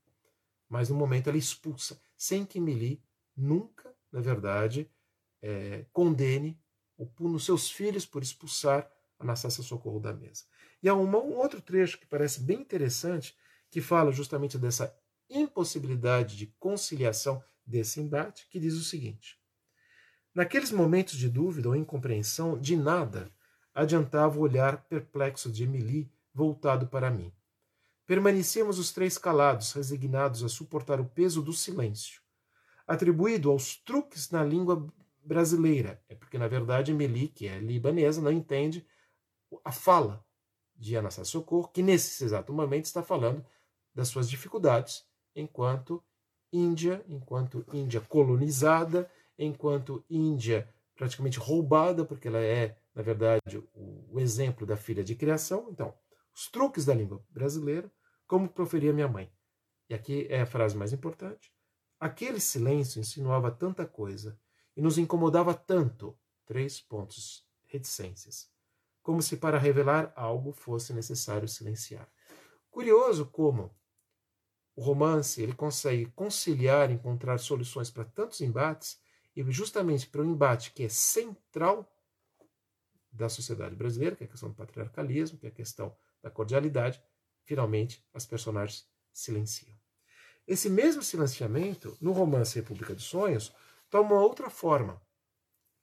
Speaker 2: Mas no momento ela expulsa, sem que Emily nunca, na verdade, é, condene ou pune os seus filhos por expulsar Anastácia Socorro da mesa. E há uma, um outro trecho que parece bem interessante, que fala justamente dessa impossibilidade de conciliação desse embate, que diz o seguinte: Naqueles momentos de dúvida ou incompreensão, de nada adiantava o olhar perplexo de Emily voltado para mim. Permanecíamos os três calados, resignados a suportar o peso do silêncio, atribuído aos truques na língua brasileira. É porque, na verdade, Emily, que é libanesa, não entende a fala de Anastasia Socorro, que nesse exato momento está falando das suas dificuldades enquanto Índia, enquanto Índia colonizada, enquanto Índia praticamente roubada, porque ela é, na verdade, o, exemplo da filha de criação. Então, os truques da língua brasileira, como proferia minha mãe. E aqui é a frase mais importante. Aquele silêncio insinuava tanta coisa e nos incomodava tanto. Três pontos, reticências. Como se para revelar algo fosse necessário silenciar. Curioso como o romance ele consegue conciliar, encontrar soluções para tantos embates e justamente para um embate que é central da sociedade brasileira, que é a questão do patriarcalismo, que é a questão da cordialidade, finalmente as personagens silenciam. Esse mesmo silenciamento, no romance República dos Sonhos, toma outra forma,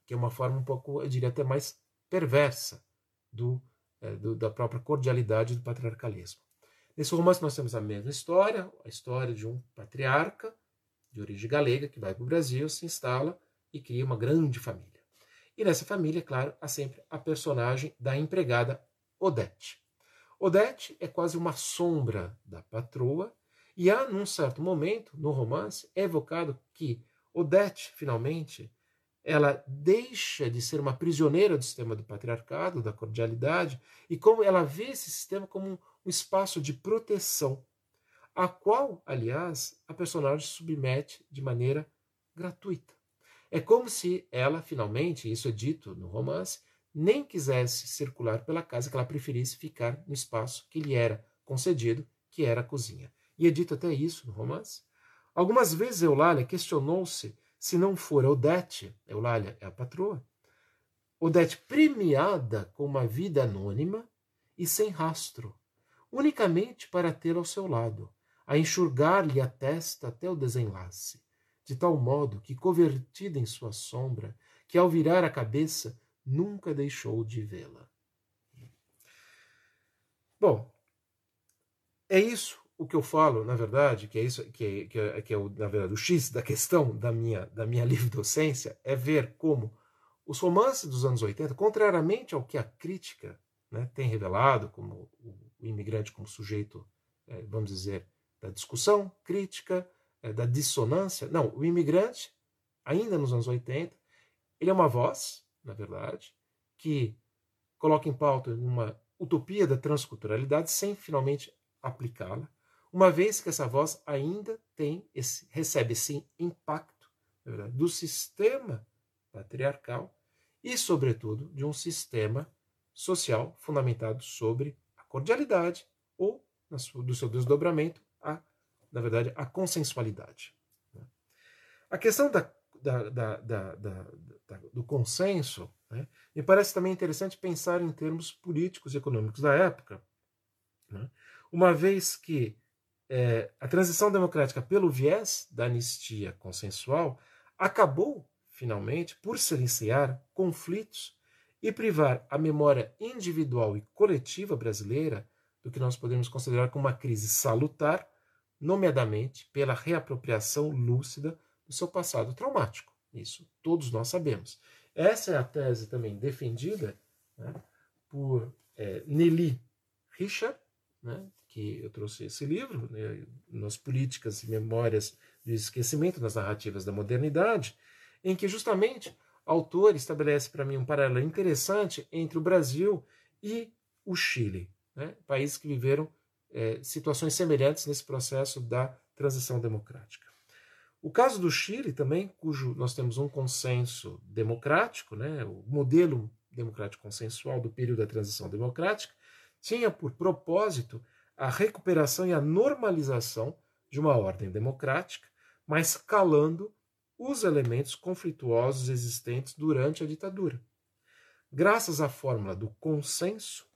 Speaker 2: que é uma forma um pouco, eu diria até mais perversa do, é, do, da própria cordialidade do patriarcalismo. Nesse romance nós temos a mesma história, a história de um patriarca de origem galega, que vai para o Brasil, se instala e cria uma grande família. E nessa família, claro, há sempre a personagem da empregada Odete. Odete é quase uma sombra da patroa, e há, num certo momento, no romance, é evocado que Odete, finalmente, ela deixa de ser uma prisioneira do sistema do patriarcado, da cordialidade, e como ela vê esse sistema como um, espaço de proteção a qual, aliás, a personagem submete de maneira gratuita. É como se ela, finalmente, isso é dito no romance, nem quisesse circular pela casa, que ela preferisse ficar no espaço que lhe era concedido, que era a cozinha. E é dito até isso no romance. Algumas vezes Eulália questionou-se se não for Odete, Eulália é a patroa, Odete premiada com uma vida anônima e sem rastro, unicamente para tê-la ao seu lado, a enxugar-lhe a testa até o desenlace, de tal modo que, convertida em sua sombra, que ao virar a cabeça nunca deixou de vê-la. Bom, é isso o que eu falo, na verdade, que é isso que é, que é, que é o, na verdade, o X da questão da minha, da minha livre docência, é ver como os romances dos anos 80, contrariamente ao que a crítica né, tem revelado, como o, o imigrante como sujeito, é, vamos dizer, da discussão crítica, é, da dissonância. Não, o imigrante, ainda nos anos 80, ele é uma voz, na verdade, que coloca em pauta uma utopia da transculturalidade sem finalmente aplicá-la, uma vez que essa voz ainda tem esse, recebe esse impacto verdade, do sistema patriarcal e, sobretudo, de um sistema social fundamentado sobre cordialidade ou, do seu desdobramento, a, na verdade, a consensualidade. Né? A questão da, da, da, do consenso né, me parece também interessante pensar em termos políticos e econômicos da época, né, uma vez que é, a transição democrática, pelo viés da anistia consensual, acabou, finalmente, por silenciar conflitos e privar a memória individual e coletiva brasileira do que nós podemos considerar como uma crise salutar nomeadamente pela reapropriação lúcida do seu passado traumático. Isso todos nós sabemos. Essa é a tese também defendida né, por é, Nelly Richard, né, que eu trouxe esse livro, né, nas Políticas e Memórias do Esquecimento nas Narrativas da Modernidade, em que justamente autor estabelece para mim um paralelo interessante entre o Brasil e o Chile, né, países que viveram é, situações semelhantes nesse processo da transição democrática. O caso do Chile também, cujo nós temos um consenso democrático, né, o modelo democrático consensual do período da transição democrática, tinha por propósito a recuperação e a normalização de uma ordem democrática, mas calando os elementos conflituosos existentes durante a ditadura. Graças à fórmula do consenso,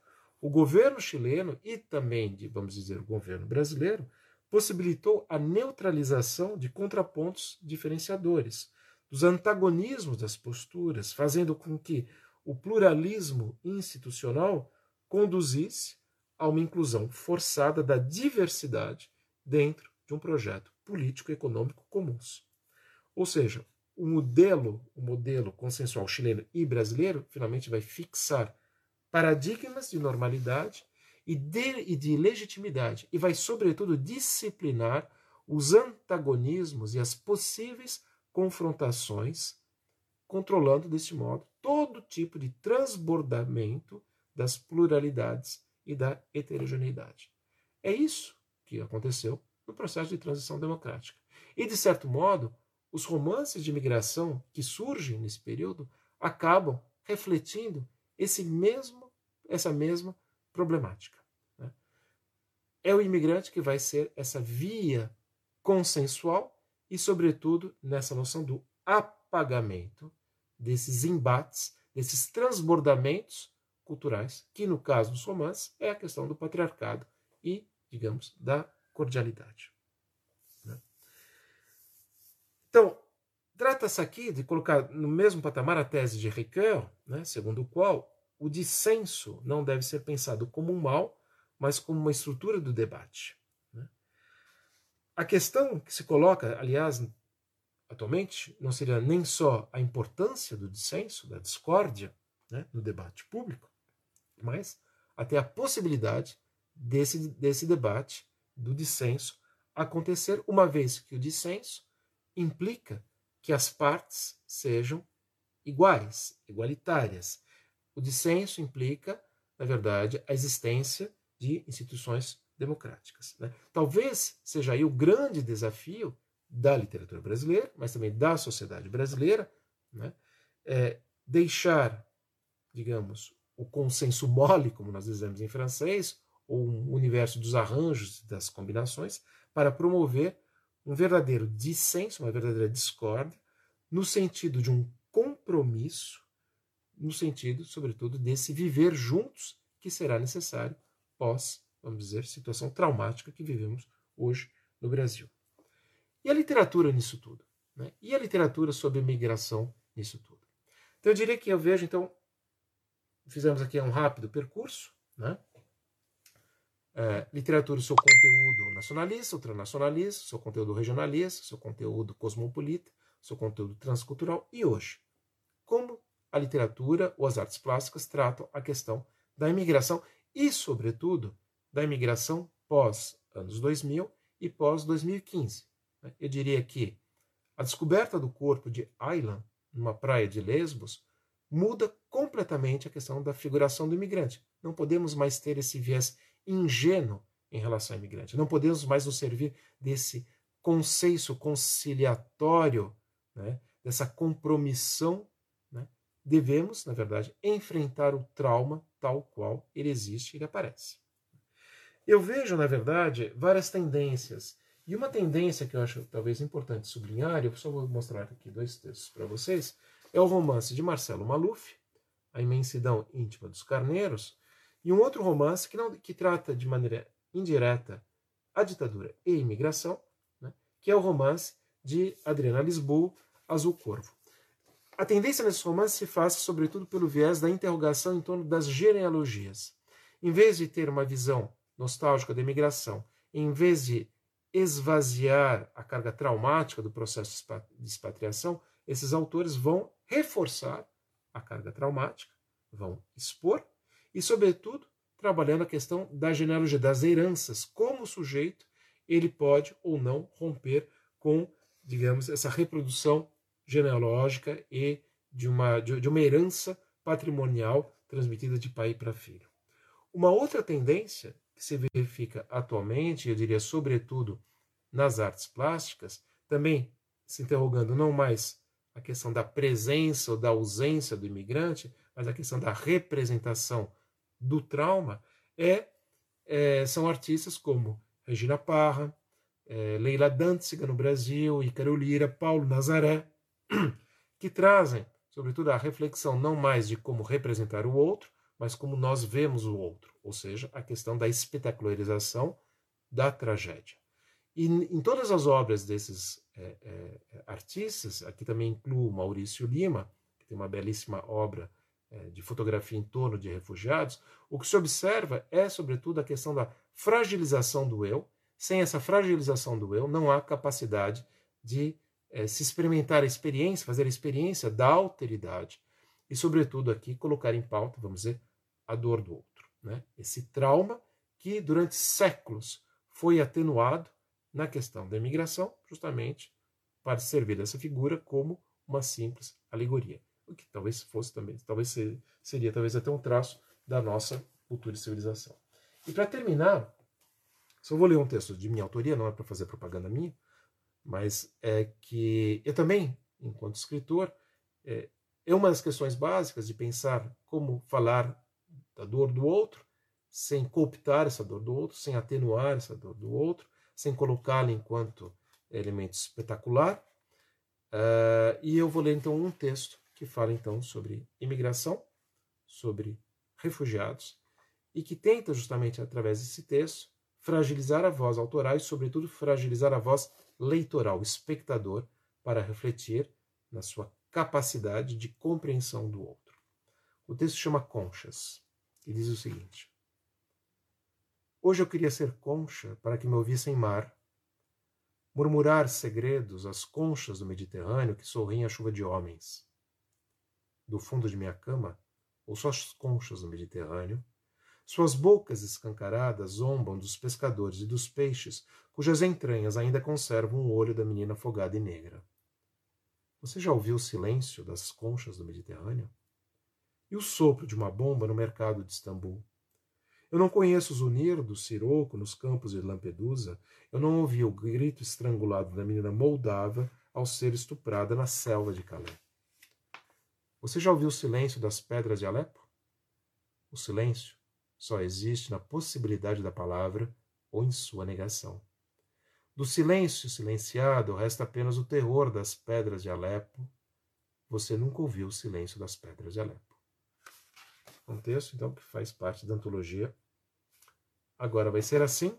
Speaker 2: o governo chileno e também, vamos dizer, o governo brasileiro possibilitou a neutralização de contrapontos diferenciadores, dos antagonismos das posturas, fazendo com que o pluralismo institucional conduzisse a uma inclusão forçada da diversidade dentro de um projeto político-econômico comuns. Ou seja, o modelo, o modelo consensual chileno e brasileiro finalmente vai fixar paradigmas de normalidade e de, e de legitimidade, e vai, sobretudo, disciplinar os antagonismos e as possíveis confrontações, controlando deste modo todo tipo de transbordamento das pluralidades e da heterogeneidade. É isso que aconteceu no processo de transição democrática. E, de certo modo, os romances de imigração que surgem nesse período acabam refletindo esse mesmo essa mesma problemática. Né? É o imigrante que vai ser essa via consensual e, sobretudo, nessa noção do apagamento desses embates, desses transbordamentos culturais, que no caso dos romances é a questão do patriarcado e, digamos, da cordialidade. Né? Então, trata-se aqui de colocar no mesmo patamar a tese de Ricoeur, né, segundo o qual o dissenso não deve ser pensado como um mal, mas como uma estrutura do debate. Né? A questão que se coloca, aliás, atualmente, não seria nem só a importância do dissenso, da discórdia, né, no debate público, mas até a possibilidade desse, desse debate, do dissenso, acontecer, uma vez que o dissenso implica que as partes sejam iguais, igualitárias, o dissenso implica, na verdade, a existência de instituições democráticas. Né? Talvez seja aí o grande desafio da literatura brasileira, mas também da sociedade brasileira, né? é deixar, digamos, o consenso mole, como nós dizemos em francês, ou um universo dos arranjos, das combinações, para promover um verdadeiro dissenso, uma verdadeira discórdia, no sentido de um compromisso no sentido, sobretudo, desse viver juntos que será necessário pós, vamos dizer, situação traumática que vivemos hoje no Brasil. E a literatura nisso tudo? Né? E a literatura sobre imigração nisso tudo? Então eu diria que eu vejo, então, fizemos aqui um rápido percurso, né? É, literatura, seu conteúdo nacionalista, ultranacionalista, seu conteúdo regionalista, seu conteúdo cosmopolita, seu conteúdo transcultural e hoje. Como a literatura ou as artes plásticas tratam a questão da imigração e, sobretudo, da imigração pós anos 2000 e pós 2015. Né? Eu diria que a descoberta do corpo de Aylan numa praia de Lesbos muda completamente a questão da figuração do imigrante. Não podemos mais ter esse viés ingênuo em relação ao imigrante. Não podemos mais nos servir desse conceito conciliatório, né? dessa compromissão devemos, na verdade, enfrentar o trauma tal qual ele existe e ele aparece. Eu vejo, na verdade, várias tendências. E uma tendência que eu acho talvez importante sublinhar, eu só vou mostrar aqui dois textos para vocês, é o romance de Marcelo Maluf, A Imensidão Íntima dos Carneiros, e um outro romance que, não, que trata de maneira indireta a ditadura e a imigração, né, que é o romance de Adriana Lisboa, Azul Corvo. A tendência nesses romances se faz, sobretudo, pelo viés da interrogação em torno das genealogias. Em vez de ter uma visão nostálgica da imigração, em vez de esvaziar a carga traumática do processo de expatriação, esses autores vão reforçar a carga traumática, vão expor e, sobretudo, trabalhando a questão da genealogia, das heranças, como o sujeito ele pode ou não romper com, digamos, essa reprodução genealógica e de uma, de uma herança patrimonial transmitida de pai para filho. Uma outra tendência que se verifica atualmente, eu diria sobretudo nas artes plásticas, também se interrogando não mais a questão da presença ou da ausência do imigrante, mas a questão da representação do trauma, é, é são artistas como Regina Parra, é, Leila Danziga no Brasil, Ícaro Lira, Paulo Nazaré, que trazem, sobretudo, a reflexão não mais de como representar o outro, mas como nós vemos o outro, ou seja, a questão da espetacularização da tragédia. E em todas as obras desses é, é, artistas, aqui também incluo Maurício Lima, que tem uma belíssima obra de fotografia em torno de refugiados, o que se observa é, sobretudo, a questão da fragilização do eu. Sem essa fragilização do eu, não há capacidade de é, se experimentar a experiência, fazer a experiência da alteridade e, sobretudo, aqui colocar em pauta, vamos dizer, a dor do outro. Né? Esse trauma que durante séculos foi atenuado na questão da imigração, justamente para servir dessa figura como uma simples alegoria. O que talvez fosse também, talvez seria, talvez até um traço da nossa cultura e civilização. E para terminar, só vou ler um texto de minha autoria, não é para fazer propaganda minha, mas é que eu também, enquanto escritor, é, é uma das questões básicas de pensar como falar da dor do outro, sem cooptar essa dor do outro, sem atenuar essa dor do outro, sem colocá-la enquanto elemento espetacular. Uh, e eu vou ler então um texto que fala então sobre imigração, sobre refugiados, e que tenta justamente através desse texto fragilizar a voz autoral e, sobretudo, fragilizar a voz leitoral, espectador, para refletir na sua capacidade de compreensão do outro. O texto chama Conchas e diz o seguinte: Hoje eu queria ser concha para que me ouvissem mar, murmurar segredos às conchas do Mediterrâneo que sorriem à chuva de homens. Do fundo de minha cama, ouço as conchas do Mediterrâneo suas bocas escancaradas zombam dos pescadores e dos peixes, cujas entranhas ainda conservam o olho da menina afogada e negra. Você já ouviu o silêncio das conchas do Mediterrâneo? E o sopro de uma bomba no mercado de Istambul? Eu não conheço o zunir do siroco nos campos de Lampedusa. Eu não ouvi o grito estrangulado da menina moldava ao ser estuprada na selva de Calais. Você já ouviu o silêncio das pedras de Alepo? O silêncio só existe na possibilidade da palavra ou em sua negação. Do silêncio silenciado resta apenas o terror das pedras de Alepo. Você nunca ouviu o silêncio das pedras de Alepo. Um texto, então, que faz parte da antologia. Agora vai ser assim.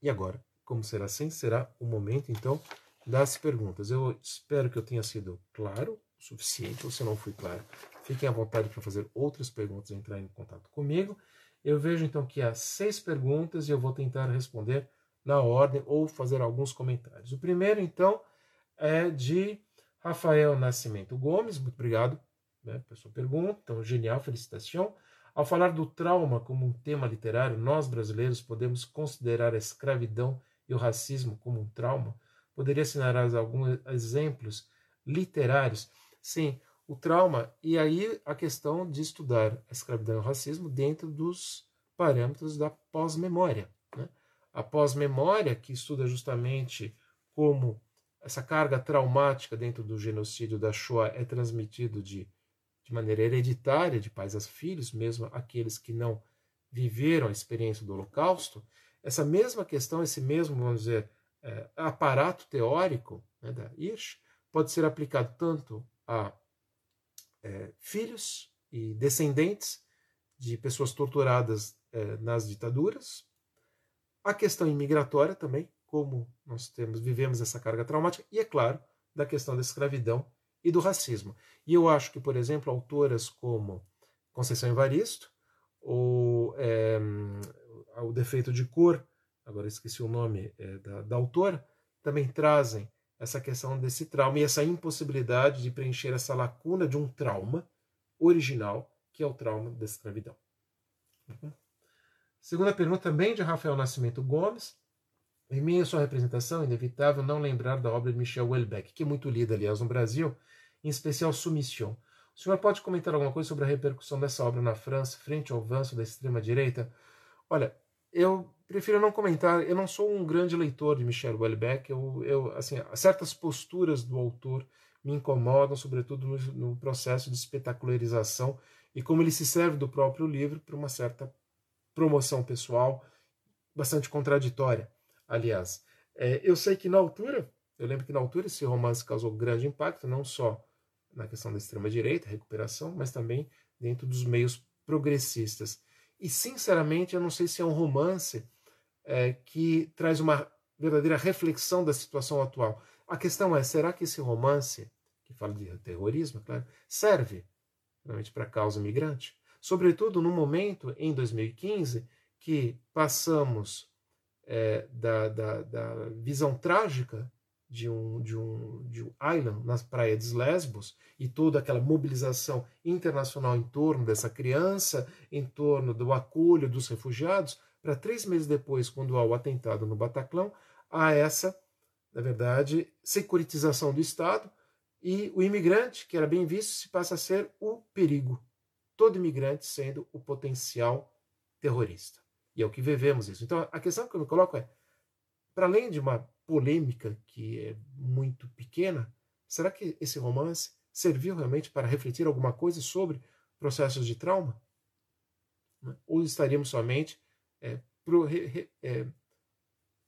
Speaker 2: E agora, como será assim, será o momento, então, das perguntas. Eu espero que eu tenha sido claro o suficiente, ou se não fui claro, Fiquem à vontade para fazer outras perguntas e entrar em contato comigo. Eu vejo então que há seis perguntas e eu vou tentar responder na ordem ou fazer alguns comentários. O primeiro, então, é de Rafael Nascimento Gomes. Muito obrigado né, pela sua pergunta. Então, genial, felicitação. Ao falar do trauma como um tema literário, nós brasileiros podemos considerar a escravidão e o racismo como um trauma? Poderia assinalar alguns exemplos literários? Sim, o trauma e aí a questão de estudar a escravidão e o racismo dentro dos parâmetros da pós-memória. Né? A pós-memória, que estuda justamente como essa carga traumática dentro do genocídio da Shoah é transmitido de, de maneira hereditária de pais a filhos, mesmo aqueles que não viveram a experiência do Holocausto, essa mesma questão, esse mesmo, vamos dizer, é, aparato teórico né, da Hirsch, pode ser aplicado tanto a é, filhos e descendentes de pessoas torturadas é, nas ditaduras. A questão imigratória também, como nós temos, vivemos essa carga traumática, e é claro, da questão da escravidão e do racismo. E eu acho que, por exemplo, autoras como Conceição Evaristo, ou é, O Defeito de Cor, agora esqueci o nome é, da, da autora, também trazem essa questão desse trauma e essa impossibilidade de preencher essa lacuna de um trauma original, que é o trauma da escravidão. Uhum. Segunda pergunta também de Rafael Nascimento Gomes. Em à sua representação, inevitável não lembrar da obra de Michel Houellebecq, que é muito lida, aliás, no Brasil, em especial Submission. O senhor pode comentar alguma coisa sobre a repercussão dessa obra na França, frente ao avanço da extrema-direita? Olha, eu prefiro não comentar. Eu não sou um grande leitor de Michel Houellebecq. Eu, eu, assim, certas posturas do autor me incomodam, sobretudo no, no, processo de espetacularização e como ele se serve do próprio livro para uma certa promoção pessoal, bastante contraditória, aliás. É, eu sei que na altura, eu lembro que na altura esse romance causou grande impacto, não só na questão da extrema-direita, recuperação, mas também dentro dos meios progressistas. E, sinceramente, eu não sei se é um romance é, que traz uma verdadeira reflexão da situação atual. A questão é: será que esse romance, que fala de terrorismo, claro, serve realmente para a causa migrante? Sobretudo no momento, em 2015, que passamos é, da, da, da, visão trágica de um, de, um, de um island nas praias de Lesbos e toda aquela mobilização internacional em torno dessa criança, em torno do acolho dos refugiados, para três meses depois, quando há o atentado no Bataclão, há essa, na verdade, securitização do Estado e o imigrante, que era bem visto, se passa a ser o perigo. Todo imigrante sendo o potencial terrorista. E é o que vivemos isso. Então, a questão que eu me coloco é, para além de uma polêmica que é muito pequena, será que esse romance serviu realmente para refletir alguma coisa sobre processos de trauma? Ou estaríamos somente é, pro, re, é,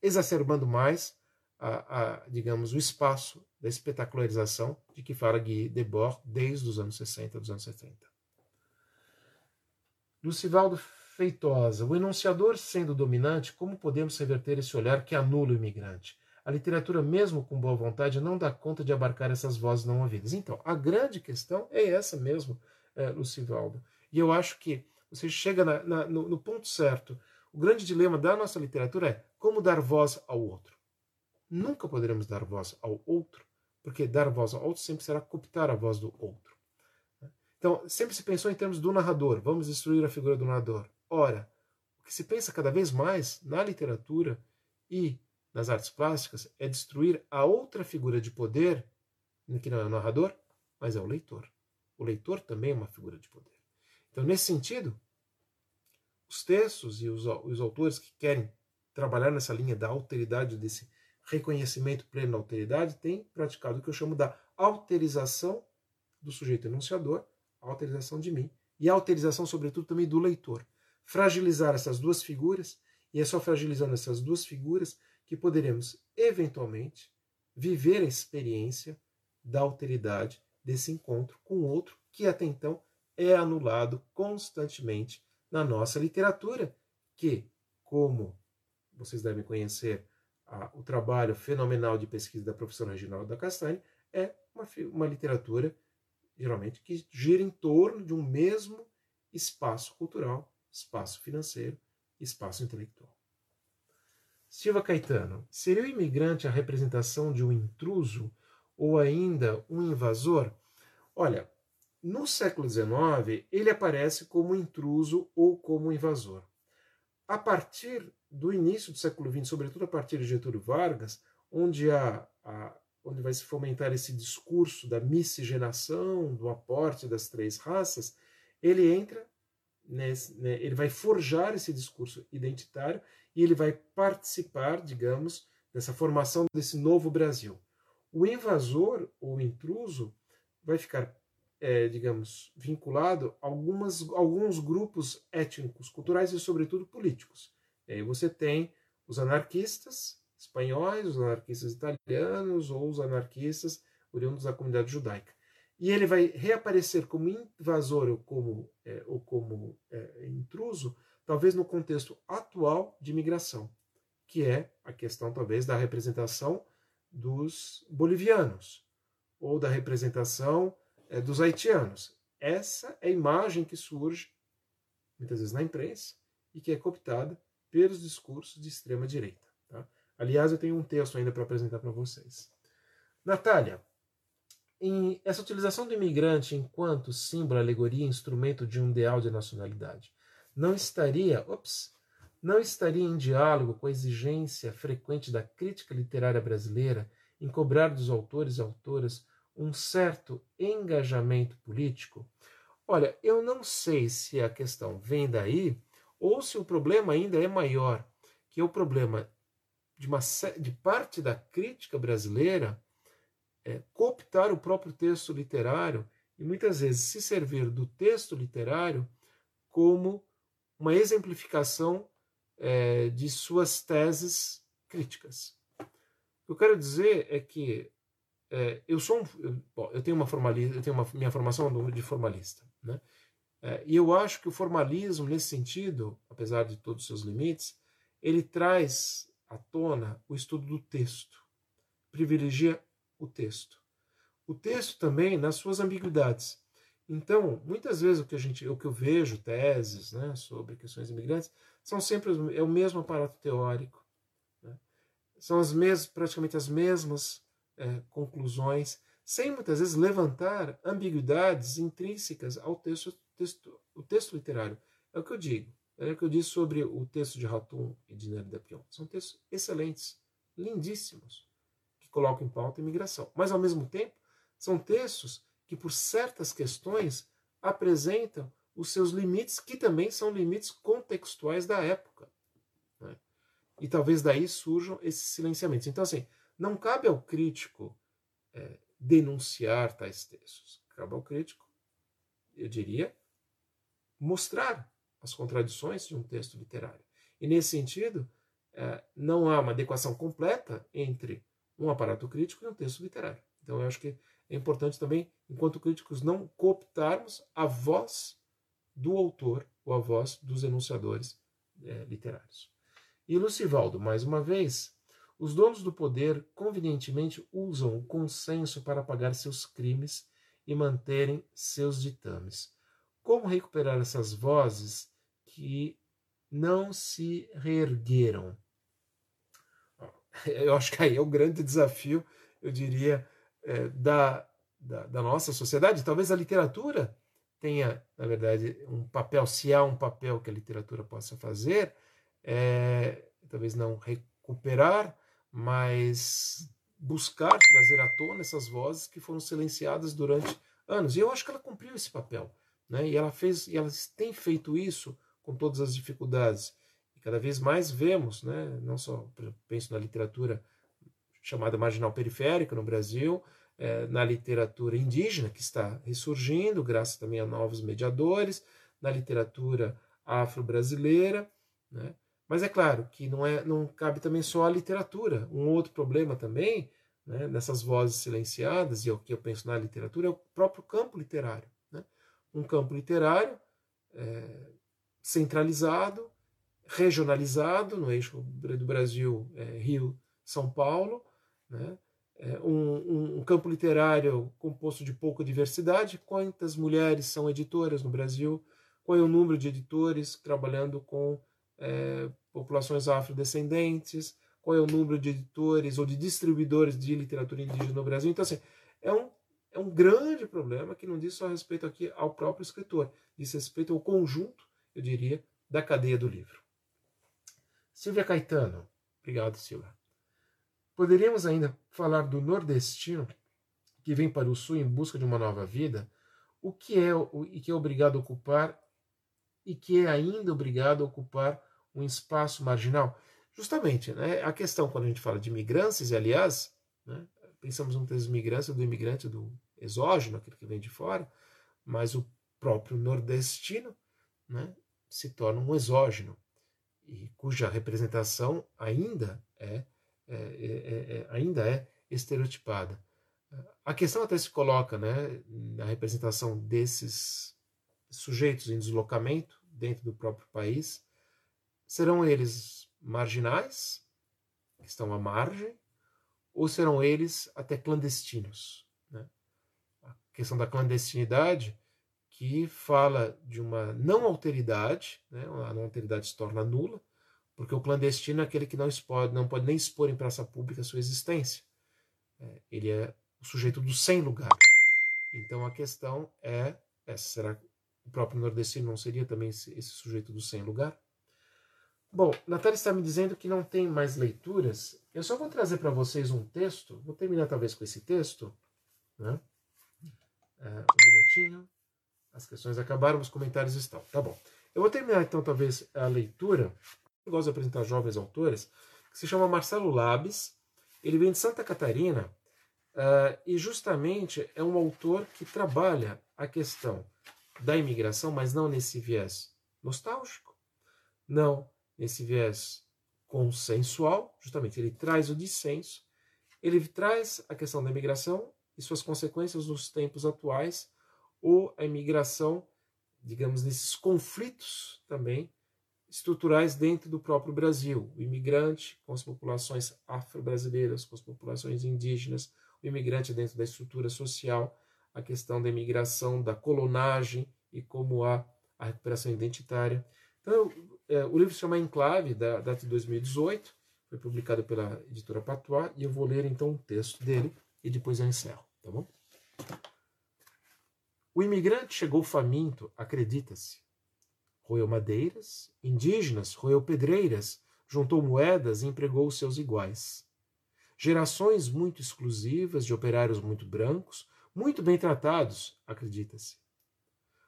Speaker 2: exacerbando mais, a, a, digamos, o espaço da espetacularização de que fala Guy Debord desde os anos 60, dos anos 70. Lucivaldo Feitosa, o enunciador sendo dominante, como podemos reverter esse olhar que anula o imigrante? A literatura, mesmo com boa vontade, não dá conta de abarcar essas vozes não ouvidas. Então, a grande questão é essa mesmo, é, Lucivaldo. E eu acho que você chega na, na, no, no ponto certo. O grande dilema da nossa literatura é como dar voz ao outro. Nunca poderemos dar voz ao outro, porque dar voz ao outro sempre será cooptar a voz do outro. Então, sempre se pensou em termos do narrador, vamos destruir a figura do narrador. Ora, o que se pensa cada vez mais na literatura e nas artes plásticas é destruir a outra figura de poder, que não é o narrador, mas é o leitor. O leitor também é uma figura de poder. Então, nesse sentido, os textos e os, os autores que querem trabalhar nessa linha da alteridade, desse reconhecimento pleno da alteridade, têm praticado o que eu chamo da alterização do sujeito enunciador, a alterização de mim, e a alterização, sobretudo, também do leitor. Fragilizar essas duas figuras, e é só fragilizando essas duas figuras que poderemos, eventualmente, viver a experiência da alteridade desse encontro com outro que até então é anulado constantemente na nossa literatura, que, como vocês devem conhecer a, o trabalho fenomenal de pesquisa da professora Reginalda da Castanha, é uma, uma literatura, geralmente, que gira em torno de um mesmo espaço cultural, espaço financeiro, espaço intelectual. Silva Caetano, seria o imigrante a representação de um intruso ou ainda um invasor? Olha, no século XIX, ele aparece como intruso ou como invasor. A partir do início do século XX, sobretudo a partir de Getúlio Vargas, onde, a, onde vai se fomentar esse discurso da miscigenação, do aporte das três raças, ele entra, nesse, né, ele vai forjar esse discurso identitário e ele vai participar, digamos, dessa formação desse novo Brasil. O invasor ou intruso vai ficar é, digamos, vinculado a algumas, alguns grupos étnicos, culturais e, sobretudo, políticos. E aí você tem os anarquistas espanhóis, os anarquistas italianos ou os anarquistas oriundos da comunidade judaica. E ele vai reaparecer como invasor ou como, é, ou como é, intruso, talvez no contexto atual de imigração, que é a questão, talvez, da representação dos bolivianos, ou da representação é, dos haitianos. Essa é a imagem que surge, muitas vezes na imprensa, e que é cooptada pelos discursos de extrema direita. Tá? Aliás, eu tenho um texto ainda para apresentar para vocês. Natália, em essa utilização do imigrante enquanto símbolo, alegoria, instrumento de um ideal de nacionalidade, não estaria, ops, não estaria em diálogo com a exigência frequente da crítica literária brasileira em cobrar dos autores e autoras um certo engajamento político? Olha, eu não sei se a questão vem daí ou se o problema ainda é maior, que é o problema de, uma, de parte da crítica brasileira é, cooptar o próprio texto literário e muitas vezes se servir do texto literário como uma exemplificação é, de suas teses críticas. O que eu quero dizer é que é, eu sou um, eu, bom, eu tenho uma formalista, eu tenho uma minha formação de formalista, né? É, e eu acho que o formalismo nesse sentido, apesar de todos os seus limites, ele traz à tona o estudo do texto, privilegia o texto. O texto também nas suas ambiguidades. Então, muitas vezes o que a gente, o que eu vejo teses, né, sobre questões imigrantes, são sempre é o mesmo aparato teórico, né? são as mesmas, praticamente as mesmas é, conclusões, sem muitas vezes levantar ambiguidades intrínsecas ao texto, texto, o texto literário. É o que eu digo. É o que eu disse sobre o texto de Ratum e de Nelly Dapion. São textos excelentes, lindíssimos, que colocam em pauta a imigração. Mas, ao mesmo tempo, são textos que, por certas questões, apresentam os seus limites, que também são limites contextuais da época. Né? E talvez daí surjam esses silenciamentos. Então, assim, não cabe ao crítico é, denunciar tais textos. Cabe ao crítico, eu diria, mostrar as contradições de um texto literário. E nesse sentido, é, não há uma adequação completa entre um aparato crítico e um texto literário. Então, eu acho que é importante também, enquanto críticos, não cooptarmos a voz do autor ou a voz dos enunciadores é, literários. E Lucivaldo, mais uma vez, os donos do poder convenientemente usam o consenso para pagar seus crimes e manterem seus ditames. Como recuperar essas vozes que não se reergueram? Eu acho que aí é o grande desafio, eu diria, é, da, da, da nossa sociedade. Talvez a literatura tenha, na verdade, um papel, se há um papel que a literatura possa fazer, é, talvez não recuperar, mas buscar trazer à tona essas vozes que foram silenciadas durante anos. E eu acho que ela cumpriu esse papel, né? E ela fez, e ela tem feito isso com todas as dificuldades. E cada vez mais vemos, né? Não só penso na literatura chamada marginal periférica no Brasil, é, na literatura indígena, que está ressurgindo, graças também a novos mediadores, na literatura afro-brasileira. Né? Mas é claro que não, é, não cabe também só a literatura. Um outro problema também, né, nessas vozes silenciadas, e é o que eu penso na literatura, é o próprio campo literário. Né? Um campo literário é, centralizado, regionalizado, no eixo do Brasil, é, Rio-São Paulo, né? é, um, um, campo literário composto de pouca diversidade. Quantas mulheres são editoras no Brasil? Qual é o número de editores trabalhando com é, populações afrodescendentes? Qual é o número de editores ou de distribuidores de literatura indígena no Brasil? Então, assim, é um, é um grande problema que não diz só respeito aqui ao próprio escritor, diz respeito ao conjunto, eu diria, da cadeia do livro. Silvia Caetano. Obrigado, Silvia. Poderíamos ainda falar do nordestino que vem para o sul em busca de uma nova vida, o que é e que é obrigado a ocupar e que é ainda obrigado a ocupar um espaço marginal. Justamente, né, a questão quando a gente fala de imigrâncias, e aliás, né, pensamos no termo imigrância do imigrante do exógeno, aquele que vem de fora, mas o próprio nordestino né, se torna um exógeno, e cuja representação ainda é é, é, é, é, ainda é estereotipada. A questão até se coloca né, na representação desses sujeitos em deslocamento dentro do próprio país. Serão eles marginais, que estão à margem, ou serão eles até clandestinos? Né? A questão da clandestinidade, que fala de uma não alteridade, né? a não alteridade se torna nula, Porque o clandestino é aquele que não pode, não pode nem expor em praça pública a sua existência. É, ele é o sujeito do sem lugar. Então a questão é será que o próprio nordestino não seria também esse, esse sujeito do sem lugar? Bom, Natália está me dizendo que não tem mais leituras. Eu só vou trazer para vocês um texto. Vou terminar talvez com esse texto. Né? É, um minutinho. As questões acabaram, os comentários estão. Tá bom. Eu vou terminar então talvez a leitura. Eu gosto de apresentar jovens autores. Que se chama Marcelo Labes. Ele vem de Santa Catarina. Uh, e justamente é um autor que trabalha a questão da imigração, mas não nesse viés nostálgico. Não nesse viés consensual, justamente ele traz o dissenso, ele traz a questão da imigração e suas consequências nos tempos atuais, ou a imigração, digamos, nesses conflitos também estruturais dentro do próprio Brasil. O imigrante com as populações afro-brasileiras, com as populações indígenas, o imigrante dentro da estrutura social, a questão da imigração, da colonagem e como há a recuperação identitária. Então, é, o livro se chama Enclave, da data de 2018, foi publicado pela editora Patois, e eu vou ler então o texto dele e depois eu encerro, tá bom? O imigrante chegou faminto, acredita-se. Roeu madeiras, indígenas, roeu pedreiras, juntou moedas e empregou seus iguais. Gerações muito exclusivas de operários muito brancos, muito bem tratados, acredita-se.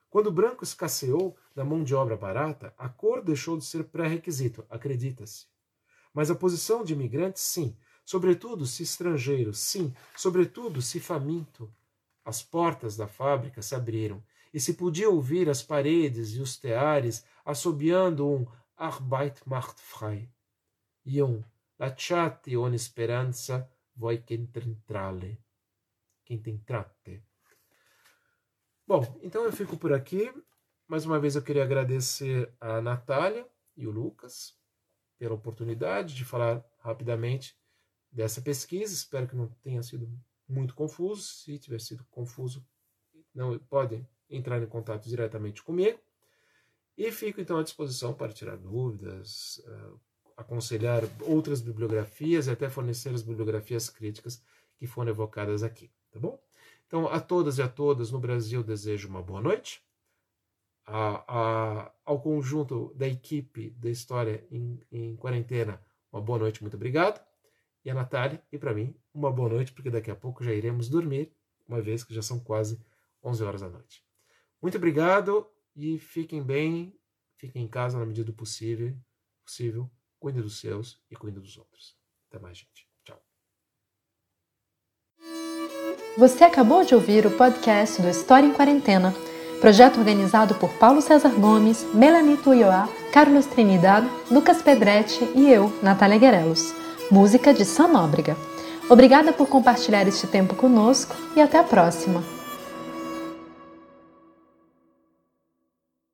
Speaker 2: Quando o branco escasseou da mão de obra barata, a cor deixou de ser pré-requisito, acredita-se. Mas a posição de imigrante, sim, sobretudo se estrangeiro, sim, sobretudo se faminto. As portas da fábrica se abriram e se podia ouvir as paredes e os teares assobiando um Arbeit macht frei e um Lasciate ogni speranza voi che entrale. Che entrate. Bom, então eu fico por aqui. Mais uma vez eu queria agradecer a Natália e o Lucas pela oportunidade de falar rapidamente dessa pesquisa. Espero que não tenha sido muito confuso. Se tiver sido confuso, não podem entrar em contato diretamente comigo. E fico então à disposição para tirar dúvidas, uh, aconselhar outras bibliografias e até fornecer as bibliografias críticas que foram evocadas aqui, tá bom? Então, a todas e a todas no Brasil desejo uma boa noite. A, a, ao conjunto da equipe da História em, em Quarentena, uma boa noite, muito obrigado. E a Natália, e para mim, uma boa noite, porque daqui a pouco já iremos dormir, uma vez que já são quase 11 horas da noite. Muito obrigado e fiquem bem, fiquem em casa na medida do possível, possível cuidem dos seus e cuidem dos outros. Até mais, gente.
Speaker 1: Você acabou de ouvir o podcast do História em Quarentena, projeto organizado por Paulo César Gomes, Melanie Tuioá, Carlos Trinidad, Lucas Pedretti e eu, Natália Guerelos. Música de Sam Nóbrega. Obrigada por compartilhar este tempo conosco e até a próxima!